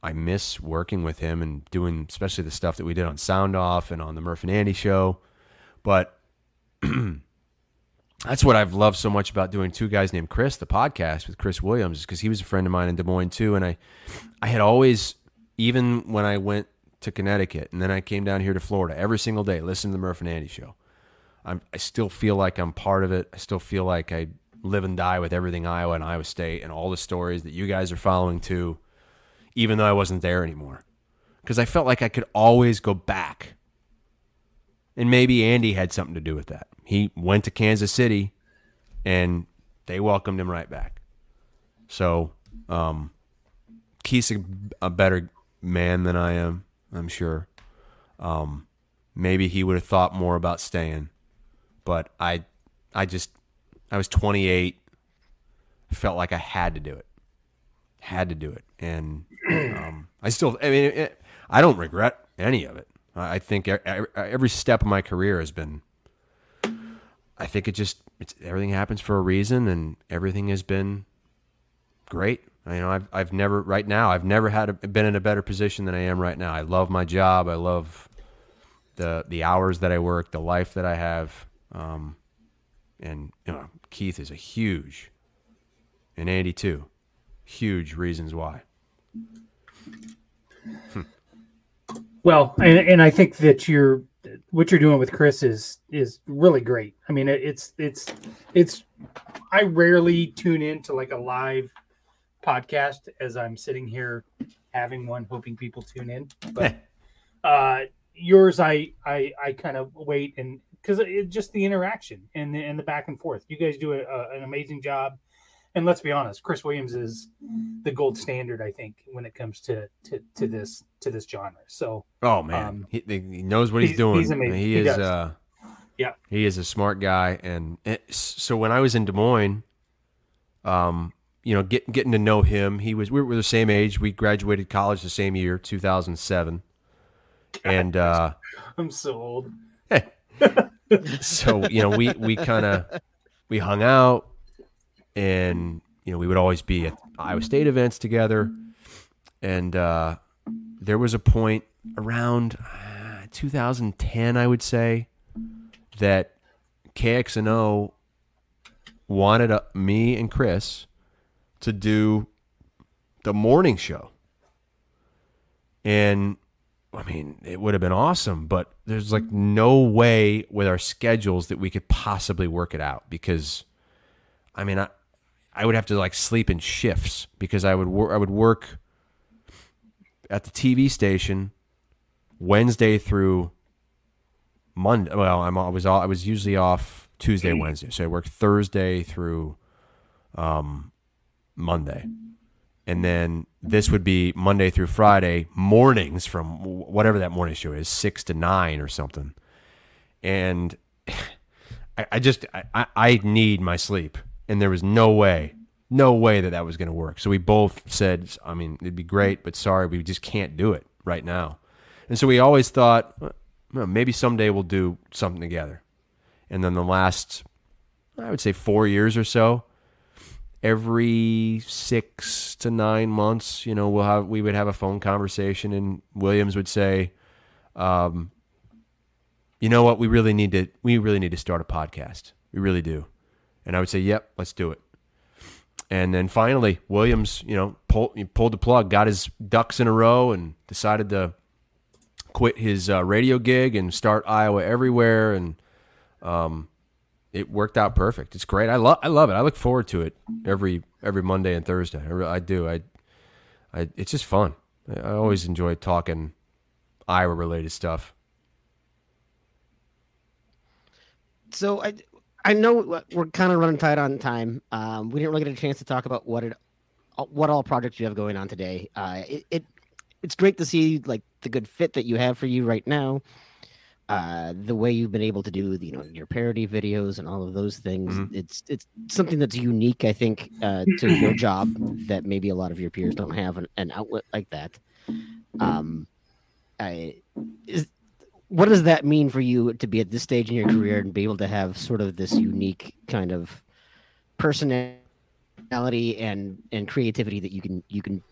I miss working with him and doing, especially the stuff that we did on Sound Off and on the Murph and Andy show. But that's what I've loved so much about doing two guys named Chris, the podcast with Chris Williams, because he was a friend of mine in Des Moines too. And I, I had always, even when I went to Connecticut and then I came down here to Florida every single day, listen to the Murph and Andy show. I'm, I still feel like I'm part of it. I still feel like I live and die with everything Iowa and Iowa State and all the stories that you guys are following too, even though I wasn't there anymore. Because I felt like I could always go back. And maybe Andy had something to do with that. He went to Kansas City and they welcomed him right back. So, um, Keith's a, a better man than I am, I'm sure. Um, maybe he would have thought more about staying, but I, I just, I was 28. I felt like I had to do it, had to do it, and um, I still, I mean, it, I don't regret any of it. I think every step of my career has been. I think it just it's everything happens for a reason, and everything has been great. You know, I've I've never right now I've never had a, been in a better position than I am right now. I love my job. I love the the hours that I work, the life that I have, um, and you know, Keith is a huge, and Andy too, huge reasons why. Well, and, and I think that you're what you're doing with Chris is is really great. I mean, it, it's it's it's. I rarely tune in to like a live podcast as I'm sitting here having one, hoping people tune in. But uh, yours, I I I kind of wait and because just the interaction and the, and the back and forth. You guys do a, a, an amazing job. And let's be honest, Chris Williams is the gold standard, I think, when it comes to to, to this to this genre. So, oh man, Um, he, he knows what he's, he's- doing. he's amazing. He, He is. does. uh, Yeah. he is a smart guy. And it, so when I was in Des Moines, um, you know, get, getting to know him, he was we were the same age. We graduated college the same year, two thousand seven, and. uh I'm so old. so you know we we kind of we hung out and you know we would always be at iowa state events together. And uh there was a point around uh, 2010 i would say that kxno wanted uh, me and chris to do the morning show. And I mean, it would have been awesome, but there's like no way with our schedules that we could possibly work it out because, I mean, I, I would have to like sleep in shifts because I would wor- I would work at the TV station Wednesday through Monday. Well, I'm I was all, I was usually off Tuesday, Wednesday, so I worked Thursday through um, Monday and then this would be Monday through Friday mornings from whatever that morning show is, six to nine or something. And I, I just I- I, need my sleep, and there was no way, no way that that was going to work. So we both said, I mean, it'd be great, but sorry, we just can't do it right now. And so we always thought, well, maybe someday we'll do something together. And then the last, I would say, four years or so, every six to nine months, you know, we'll have we would have a phone conversation, and Williams would say, um, "You know what? We really need to we really need to start a podcast. We really do." And I would say, "Yep, let's do it." And then finally, Williams, you know, pulled pulled the plug, got his ducks in a row, and decided to quit his uh, radio gig and start Iowa everywhere, and um, it worked out perfect. It's great. I love I love it. I look forward to it every every Monday and Thursday. I, re- I do. I, I it's just fun. I, I always enjoy talking Iowa related stuff. So I I know we're kind of running tight on time. Um, we didn't really get a chance to talk about what it what all projects you have going on today. Uh, it, it it's great to see like the good fit that you have for you right now. Uh, the way you've been able to do you know your parody videos and all of those things. Mhm. It's it's something that's unique, I think, uh, to your job that maybe a lot of your peers don't have an, an outlet like that. Um, I is what does that mean for you to be at this stage in your career and be able to have sort of this unique kind of personality and and creativity that you can you can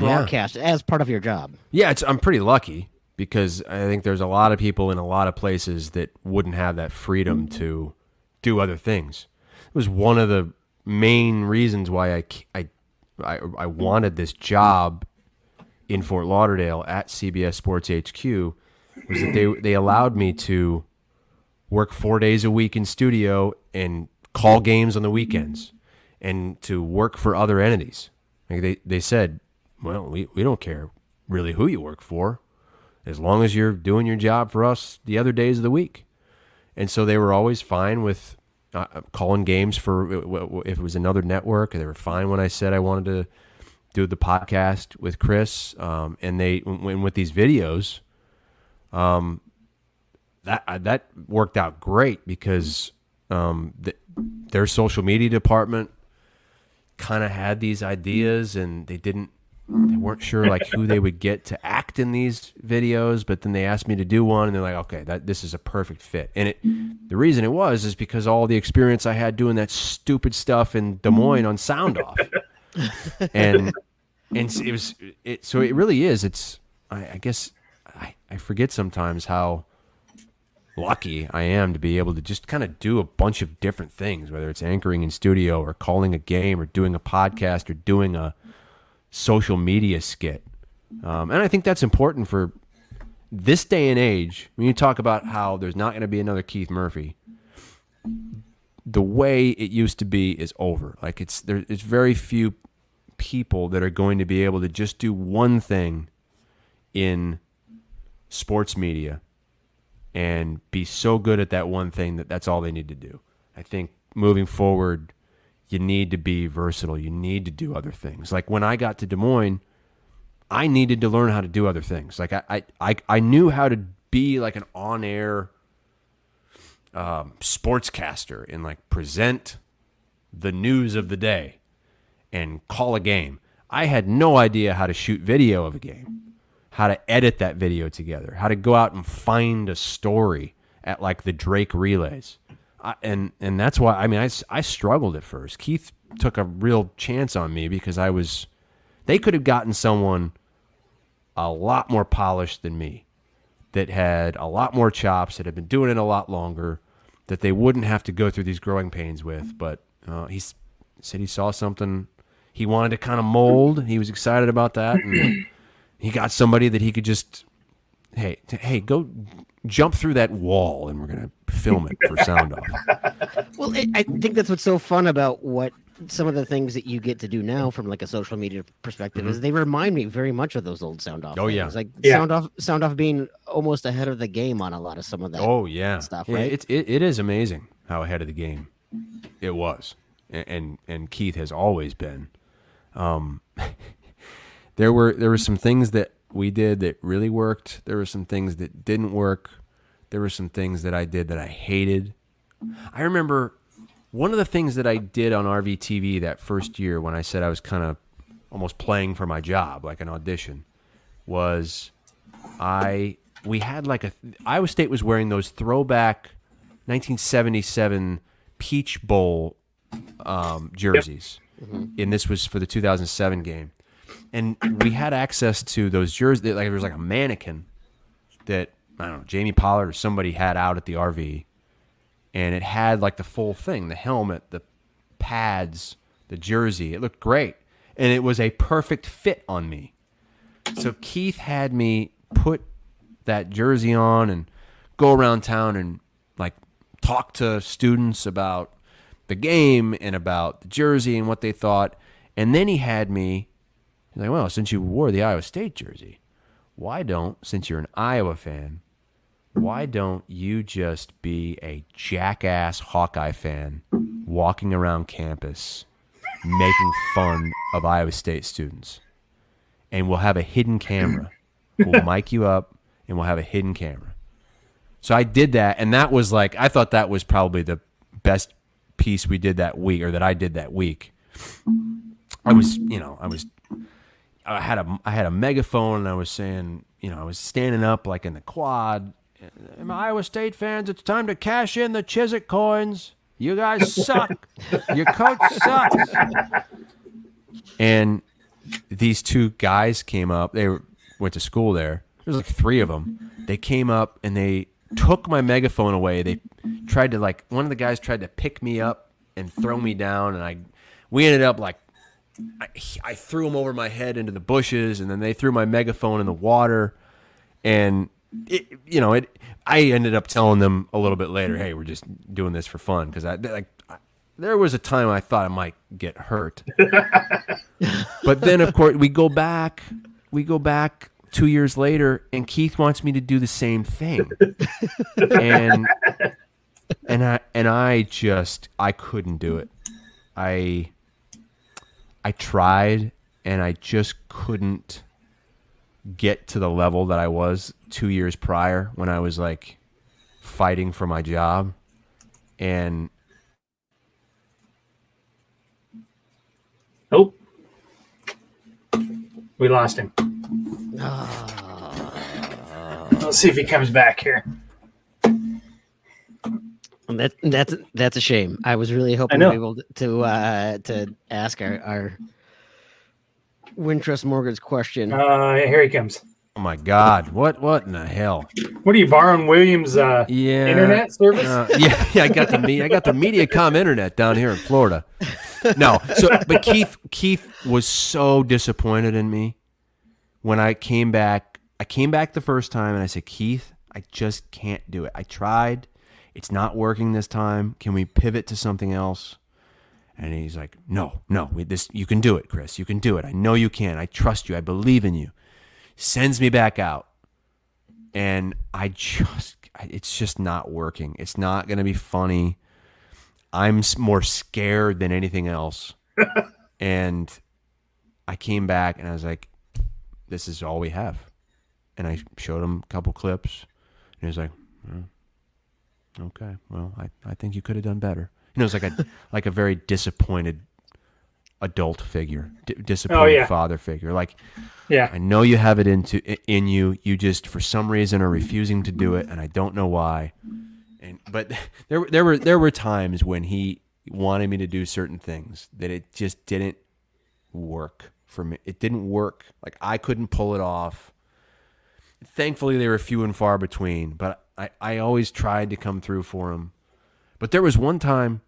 Yeah. broadcast as part of your job Yeah, it's, I'm pretty lucky because I think there's a lot of people in a lot of places that wouldn't have that freedom mm-hmm. to do other things. It was one of the main reasons why I I I wanted this job in Fort Lauderdale at CBS Sports HQ was that they they allowed me to work four days a week in studio and call games on the weekends and to work for other entities. Like they, they said, well, we, we don't care really who you work for as long as you're doing your job for us the other days of the week. And so they were always fine with uh, calling games for if it was another network. They were fine when I said I wanted to do the podcast with Chris. Um, and they when with these videos, um, that uh, that worked out great because um, the, their social media department kind of had these ideas and they didn't they weren't sure like who they would get to act in these videos but then they asked me to do one and they're like okay that this is a perfect fit. And it the reason it was is because all the experience i had doing that stupid stuff in des moines on sound off. And and it was it so it really is it's i, I guess I, I forget sometimes how lucky I am to be able to just kind of do a bunch of different things, whether it's anchoring in studio or calling a game or doing a podcast or doing a social media skit. Um, and I think that's important for this day and age, when you talk about how there's not going to be another Keith Murphy, the way it used to be is over. Like it's there, it's very few people that are going to be able to just do one thing in sports media and be so good at that one thing that that's all they need to do. I think moving forward, you need to be versatile. You need to do other things. Like when I got to Des Moines, I needed to learn how to do other things. Like I, I, I, knew how to be like an on air um, sportscaster and like present the news of the day and call a game. I had no idea how to shoot video of a game, how to edit that video together, how to go out and find a story at like the Drake relays. I, and and that's why I mean I, I struggled at first. Keith took a real chance on me because I was they could have gotten someone a lot more polished than me that had a lot more chops that had been doing it a lot longer that they wouldn't have to go through these growing pains with but uh, he said he saw something he wanted to kind of mold he was excited about that and he got somebody that he could just hey t- hey go jump through that wall and we're gonna film it for sound off Well, I I think that's what's so fun about what some of the things that you get to do now from like a social media perspective is they remind me very much of those old sound off. Mm-hmm. Oh, yeah. things. like Yeah. sound off, sound off being almost ahead of the game on a lot of some of that. Oh yeah, stuff, Yeah, right? It's it, it is amazing how ahead of the game it was, and and, and Keith has always been. Um, there were there were some things that we did that really worked. There were some things that didn't work. There were some things that I did that I hated. I remember one of the things that I did on RVTV that first year when I said I was kind of almost playing for my job, like an audition, was I we had like a Iowa State was wearing those throwback 1977 Peach Bowl um, jerseys, and this was for the 2007 game, and we had access to those jerseys. Like there was like a mannequin that I don't know Jamie Pollard or somebody had out at the RV, and it had like the full thing, the helmet, the pads, the jersey. It looked great, and it was a perfect fit on me. So Keith had me put that jersey on and go around town and like talk to students about the game and about the jersey and what they thought. And then he had me like, well, since you wore the Iowa State jersey, why don't, since you're an Iowa fan, why don't you just be a jackass Hawkeye fan walking around campus making fun of Iowa State students? And we'll have a hidden camera. We'll mic you up and we'll have a hidden camera. So I did that, and that was like I thought that was probably the best piece we did that week, or that I did that week. I was, you know, I was, I had a, I had a megaphone, and I was saying, you know, I was standing up like in the quad. "Um, Iowa State fans, it's time to cash in the Chizik coins. You guys suck. Your coach sucks. And these two guys came up. They went to school there. There was like three of them. They came up and they took my megaphone away. They tried to like one of the guys tried to pick me up and throw me down, and I we ended up like I, I threw him over my head into the bushes, and then they threw my megaphone in the water, and it, you know it. I ended up telling them a little bit later, "Hey, we're just doing this for fun," because I like. There was a time I thought I might get hurt, but then of course we go back. We go back two years later, and Keith wants me to do the same thing, and and I and I just I couldn't do it. I I tried and I just couldn't get to the level that I was 2 years prior when I was like fighting for my job and Oh, we lost him. Ah. Let's see if he comes back here. That that's that's a shame. I was really hoping to be able to to, uh, to ask our, our Wintrust Mortgage question. Uh, here he comes. oh my god, what what in the hell? What are you borrowing Williams' uh, Yeah. internet service? Uh, yeah, yeah, I got the me- I got the MediaCom internet down here in Florida. No, so but Keith Keith was so disappointed in me when I came back I came back the first time and I said, Keith, I just can't do it. I tried. It's not working this time. Can we pivot to something else? And he's like, No, no, we, this you can do it, Chris. You can do it. I know you can. I trust you. I believe in you. Sends me back out, and I just it's just not working. It's not going to be funny. I'm more scared than anything else. and I came back and I was like, This is all we have. And I showed him a couple clips, and he was like, "Hmm, Okay, well, I, I think you could have done better. You know, it's like a like a very disappointed adult figure, d- disappointed oh, yeah. father figure. Like, Yeah. I know you have it into in you. You just for some reason are refusing to do it, and I don't know why. And but there there were there were times when he wanted me to do certain things that it just didn't work for me. It didn't work. Like I couldn't pull it off. Thankfully, they were few and far between, but I, I always tried to come through for him. But there was one time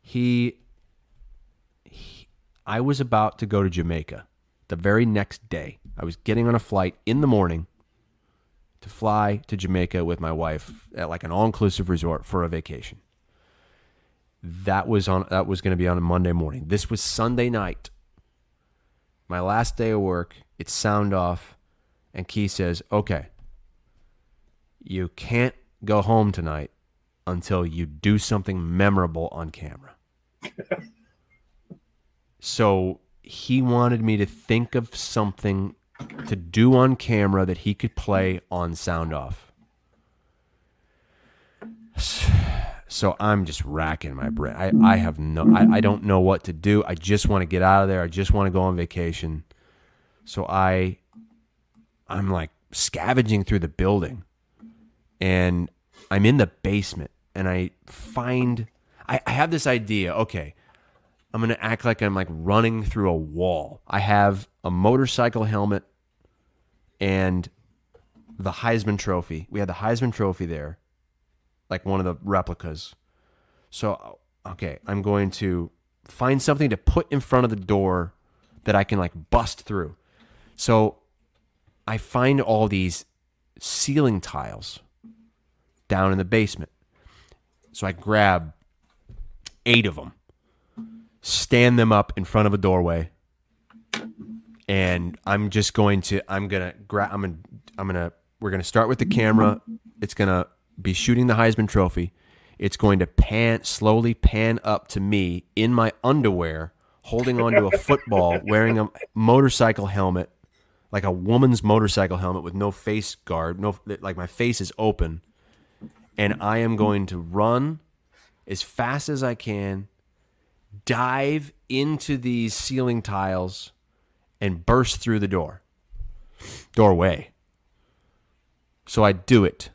he, he I was about to go to Jamaica the very next day. I was getting on a flight in the morning to fly to Jamaica with my wife at like an all-inclusive resort for a vacation. That was on that was going to be on a Monday morning. This was Sunday night. My last day of work, it's sound off and Keith says, "Okay. You can't go home tonight until you do something memorable on camera." so he wanted me to think of something to do on camera that he could play on sound off. So I'm just racking my brain. I, I have no I, I don't know what to do. I just want to get out of there. I just want to go on vacation. So I I'm like scavenging through the building and I'm in the basement and I find I, I have this idea. Okay, I'm gonna act like I'm like running through a wall. I have a motorcycle helmet and the Heisman Trophy. We had the Heisman Trophy there, like one of the replicas. So okay, I'm going to find something to put in front of the door that I can like bust through. So I find all these ceiling tiles down in the basement. So I grab eight of them, stand them up in front of a doorway, and I'm just going to I'm gonna grab I'm gonna I'm gonna we're gonna start with the camera. It's gonna be shooting the Heisman Trophy. It's going to pan slowly pan up to me in my underwear, holding onto a football, wearing a motorcycle helmet, like a woman's motorcycle helmet with no face guard, no like my face is open, and I am going to run as fast as I can, dive into these ceiling tiles, and burst through the door doorway. So I do it.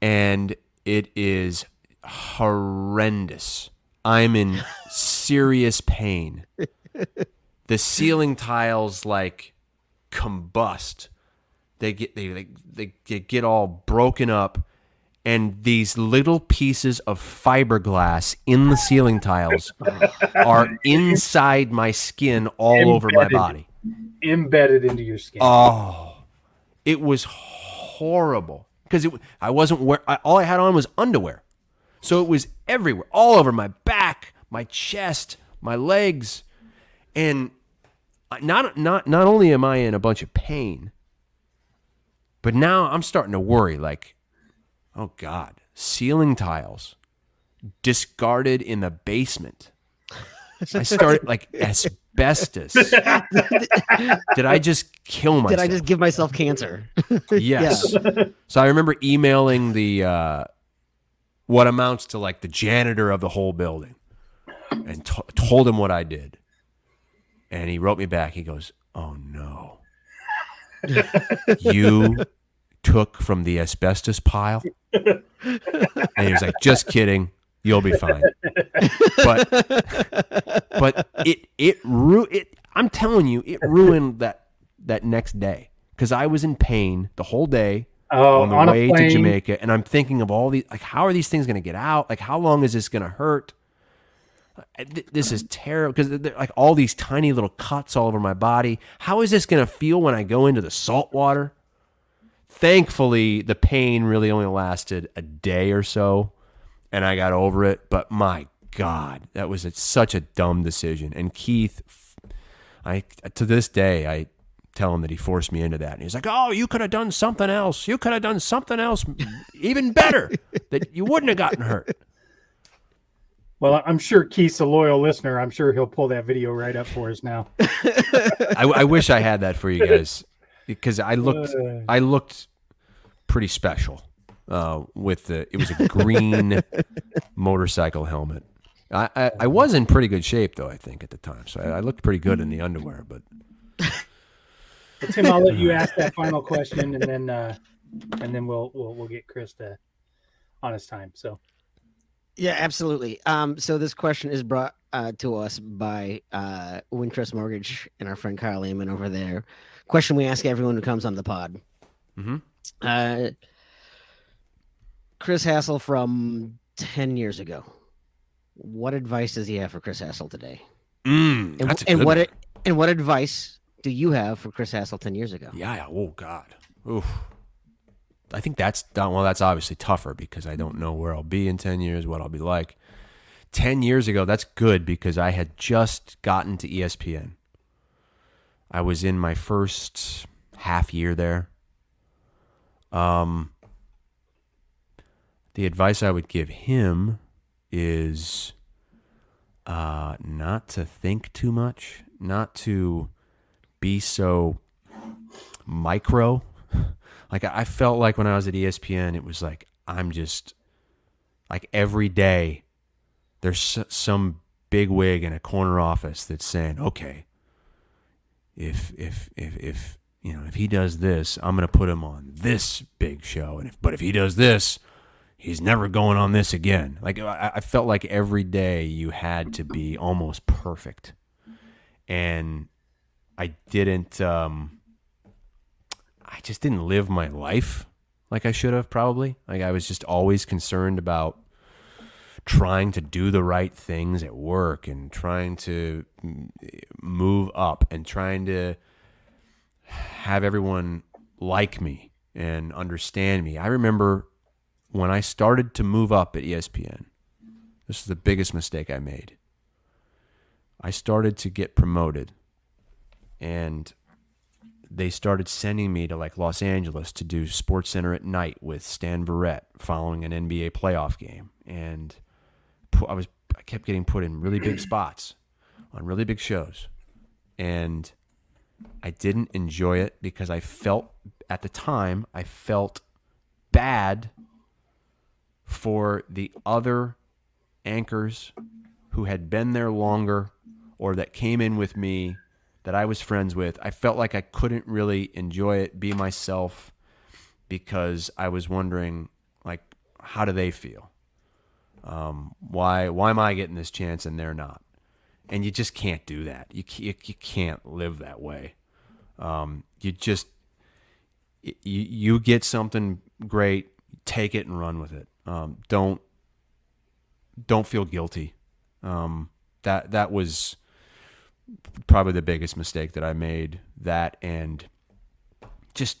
And it is horrendous. I'm in serious pain. The ceiling tiles like combust. They get they, they they get- all broken up and these little pieces of fiberglass in the ceiling tiles are inside my skin all over my body. Embedded into your skin. Oh, it was horrible because it. I wasn't wear. I, all I had on was underwear, so it was everywhere, all over my back, my chest, my legs, and not not not only am I in a bunch of pain, but now I'm starting to worry. Like, oh God, ceiling tiles discarded in the basement. I started like asbestos. Did I just kill myself? Did I just give myself cancer? Yes. so I remember emailing the uh, what amounts to like the janitor of the whole building, and to- told him what I did, and he wrote me back. He goes, "Oh no, you took from the asbestos pile," and he was like, "Just kidding." You'll be fine, but but it it ru- it. I'm telling you, it ruined that that next day because I was in pain the whole day oh, on the on way to. Jamaica, and I'm thinking of all these like, how are these things going to get out? Like, how long is this going to hurt? This is terrible because like all these tiny little cuts all over my body. How is this going to feel when I go into the salt water? Thankfully, the pain really only lasted a day or so, and I got over it. But my God, that was a, such a dumb decision. And Keith, I to this day, I tell him that he forced me into that. And he's like, "Oh, you could have done something else. You could have done something else even better that you wouldn't have gotten hurt." Well, I'm sure Keith's a loyal listener. I'm sure he'll pull that video right up for us now. I, I, wish I had that for you guys because I looked, uh. I looked pretty special uh, with the. It was a green motorcycle helmet. I, I, I, was in pretty good shape though. I think at the time, so I, I looked pretty good in the underwear. But Tim, I'll let you ask that final question, and then uh, and then we'll we'll we'll get Chris to on his time. So. Yeah, absolutely. Um, so this question is brought uh, to us by uh, Wintrust Mortgage and our friend Kyle Lehman over there. Question we ask everyone who comes on the pod. Mm-hmm. Uh, Chris Hassel from ten years ago. What advice does he have for Chris Hassel today? Mm, and, and what and what advice do you have for Chris Hassel ten years ago? Yeah. Oh God. Oof. I think that's. Well, that's obviously tougher because I don't know where I'll be in 10 years, what I'll be like. 10 years ago, that's good because I had just gotten to ESPN. I was in my first half year there. Um, the advice I would give him is uh, not to think too much, not to be so micro like I felt like when I was at ESPN, it was like I'm just like every day there's some big wig in a corner office that's saying, okay, if if if if you know if he does this, I'm going to put him on this big show, and if but if he does this, he's never going on this again. Like I, I felt like every day you had to be almost perfect, and I didn't. Um, I just didn't live my life like I should have probably. Like I was just always concerned about trying to do the right things at work and trying to mm, move up and trying to have everyone like me and understand me. I remember when I started to move up at ESPN. This is the biggest mistake I made. I started to get promoted and they started sending me to like Los Angeles to do Sports Center at night with Stan Verrett following an NBA playoff game, and I was I kept getting put in really big spots on really big shows, and I didn't enjoy it because I felt at the time I felt bad for the other anchors who had been there longer or that came in with me that I was friends with, I felt like I couldn't really enjoy it, be myself, because I was wondering, like, how do they feel? Um, why why am I getting this chance and they're not? And you just can't do that. You you, you can't live that way. Um, you just you you get something great, take it and run with it. Um, don't don't feel guilty. Um, that that was probably the biggest mistake that I made. That and just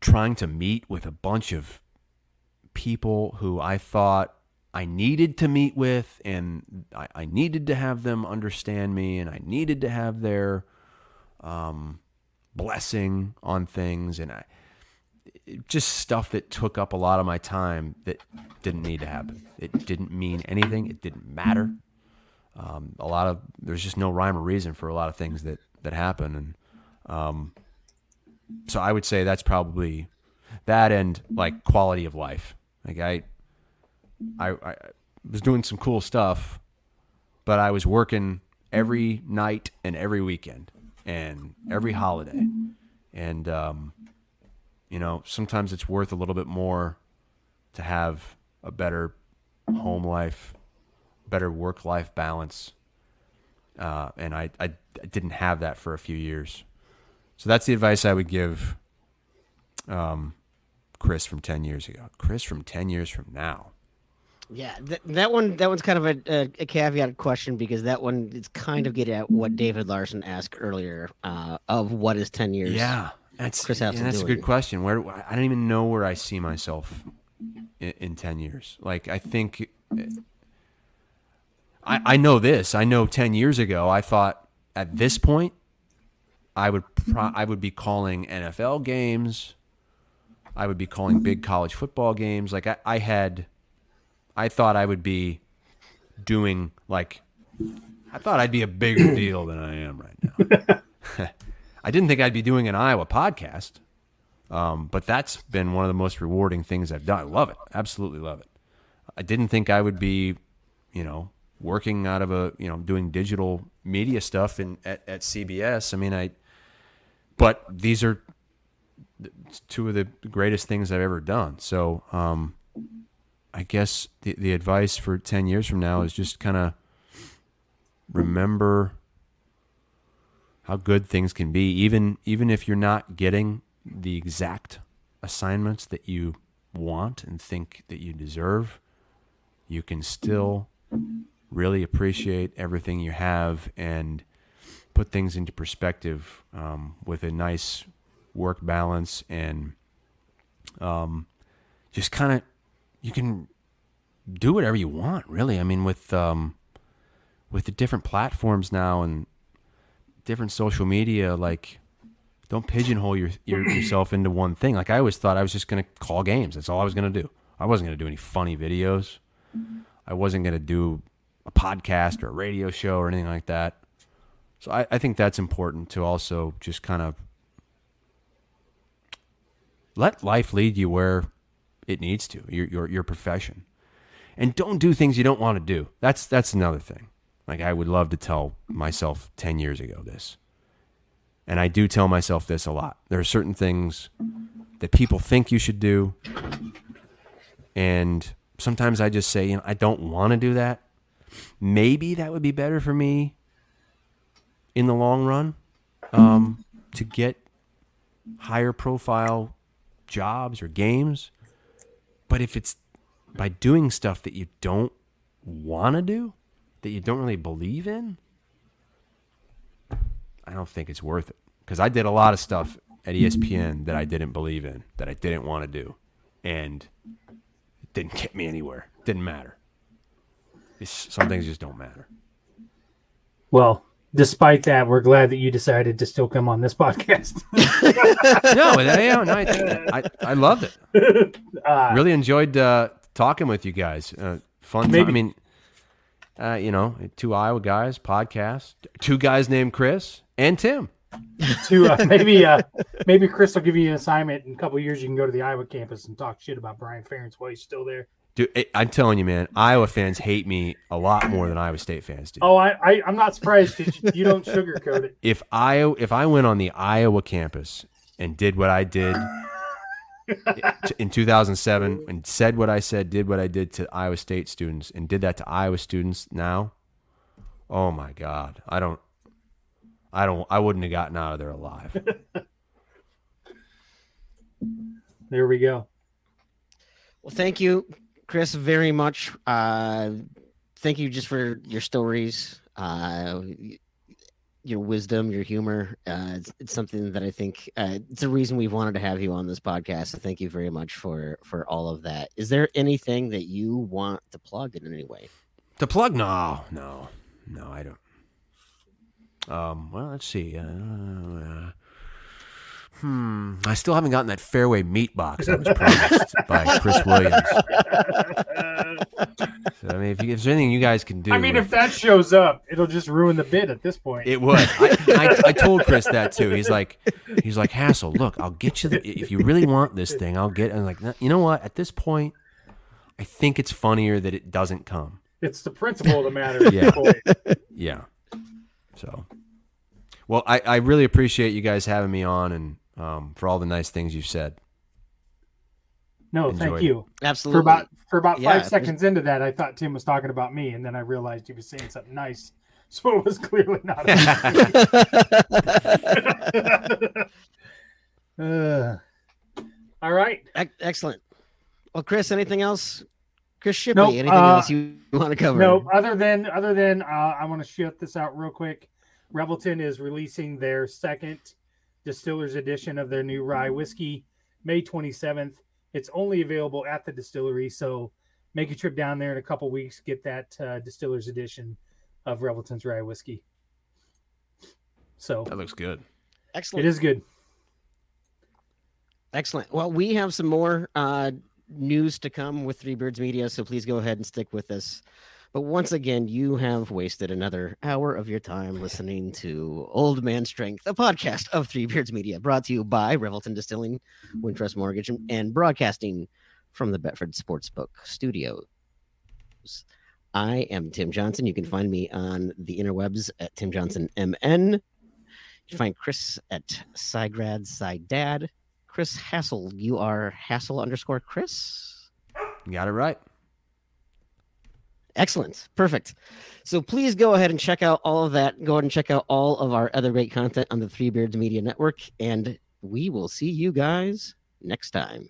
trying to meet with a bunch of people who I thought I needed to meet with, and I, I needed to have them understand me, and I needed to have their um, blessing on things, and I just stuff that took up a lot of my time that didn't need to happen. It didn't mean anything. It didn't matter um, a lot of there's just no rhyme or reason for a lot of things that that happen, and um, so I would say that's probably that and like quality of life. Like I, I, I was doing some cool stuff, but I was working every night and every weekend and every holiday, and um, you know sometimes it's worth a little bit more to have a better home life better work life balance. Uh, and I, I didn't have that for a few years. So that's the advice I would give um, Chris from 10 years ago. Chris from 10 years from now. Yeah, th- that one that one's kind of a, a, a caveat question because that one is kind of getting at what David Larson asked earlier uh, of what is ten years. Yeah, that's Chris yeah, that's a good question. Where I don't even know where I see myself in, in ten years. Like I think I I know this. I know ten years ago I thought at this point I would pro- I would be calling NFL games. I would be calling big college football games. Like I, I had, I thought I would be doing like, I thought I'd be a bigger deal than I am right now. I didn't think I'd be doing an Iowa podcast, um, but that's been one of the most rewarding things I've done. I love it, absolutely love it. I didn't think I would be, you know, working out of a, you know, doing digital media stuff in at, at CBS. I mean, I, but these are two of the greatest things I've ever done. So, um, I guess the the advice for ten years from now is just kind of remember how good things can be, even even if you're not getting the exact assignments that you want and think that you deserve. You can still really appreciate everything you have and put things into perspective um, with a nice work balance and um, just kind of you can do whatever you want really. I mean with um, with the different platforms now and different social media like don't pigeonhole your, your yourself into one thing. Like i always thought i was just going to call games. That's all i was going to do. I wasn't going to do any funny videos. I wasn't going to do a podcast or a radio show or anything like that. So I, I think that's important to also just kind of let life lead you where it needs to your your your profession. And don't do things you don't want to do. That's that's another thing. Like i would love to tell myself 10 years ago this. And i do tell myself this a lot. There are certain things that people think you should do. And sometimes i just say you know i don't want to do that maybe that would be better for me in the long run um, to get higher profile jobs or games. But if it's by doing stuff that you don't want to do, that you don't really believe in, I don't think it's worth it. Because I did a lot of stuff at ESPN that I didn't believe in, that I didn't want to do, and it didn't get me anywhere. Didn't matter. It's, some things just don't matter. Well, despite that, we're glad that you decided to still come on this podcast. no, yeah, no, I, I, I loved it. Uh, really enjoyed uh, talking with you guys. Uh, fun. Time. Maybe- I mean, uh, you know, two Iowa guys podcast, two guys named Chris and Tim. to uh, maybe uh, maybe Chris will give you an assignment in a couple of years. You can go to the Iowa campus and talk shit about Brian Ferentz while he's still there. Dude, I- I'm telling you, man, Iowa fans hate me a lot more than Iowa State fans do. Oh, I, I I'm not surprised because you don't sugarcoat it. If I if I went on the Iowa campus and did what I did in 2007 and said what I said, did what I did to Iowa State students, and did that to Iowa students now, oh my God, I don't, I don't, I wouldn't have gotten out of there alive. There we go. Well, thank you, Chris, very much. Uh, thank you just for your stories, uh, your wisdom, your humor. Uh, it's, it's something that I think uh, it's a reason we've wanted to have you on this podcast. So thank you very much for for all of that. Is there anything that you want to plug in any way? to plug? No, no, no, I don't. Um, well, let's see. Uh, hmm, I still haven't gotten that Fareway meat box I was promised by Chris Williams. So, I mean, if, you, if there's anything you guys can do, I mean, with- if that shows up, it'll just ruin the bid at this point. It would. I, I, I told Chris that too. He's like, he's like Hassel. Look, I'll get you. The, if you really want this thing, I'll get. And I'm like, you know what? At this point, I think it's funnier that it doesn't come. it's the principle of the matter. Yeah. this. Yeah. So, well, I, I really appreciate you guys having me on and um, for all the nice things you've said. No, Enjoyed thank you. Absolutely. For about for about Yeah, it five was- seconds into that, I thought Tim was talking about me, and then I realized he was saying something nice. So it was clearly not. uh, all right. Ec- Excellent. Well, Chris, anything else? Chris Shipley, Nope, anything uh, else you want to cover? No, other than other than uh, I want to shout this out real quick. Revelton is releasing their second distillers edition of their new rye whiskey, May 27th. It's only available at the distillery, so make a trip down there in a couple weeks. Get that uh, distillers edition of Revelton's rye whiskey. So That looks good. Excellent. it is good. Excellent. Well, we have some more uh, news to come with Three Beards Media, so please go ahead and stick with us. But once again, you have wasted another hour of your time listening to Old Man Strength, a podcast of Three Beards Media, brought to you by Revelton Distilling, Wintrust Mortgage, and broadcasting from the Betfred Sportsbook Studios. I am Tim Johnson. You can find me on the interwebs at Tim Johnson MN. You can find Chris at Cygrad Cydad. Chris Hassel. You are Hassel underscore Chris. You got it right. Excellent. Perfect. So please go ahead and check out all of that. Go ahead and check out all of our other great content on the Three Beards Media Network. And we will see you guys next time.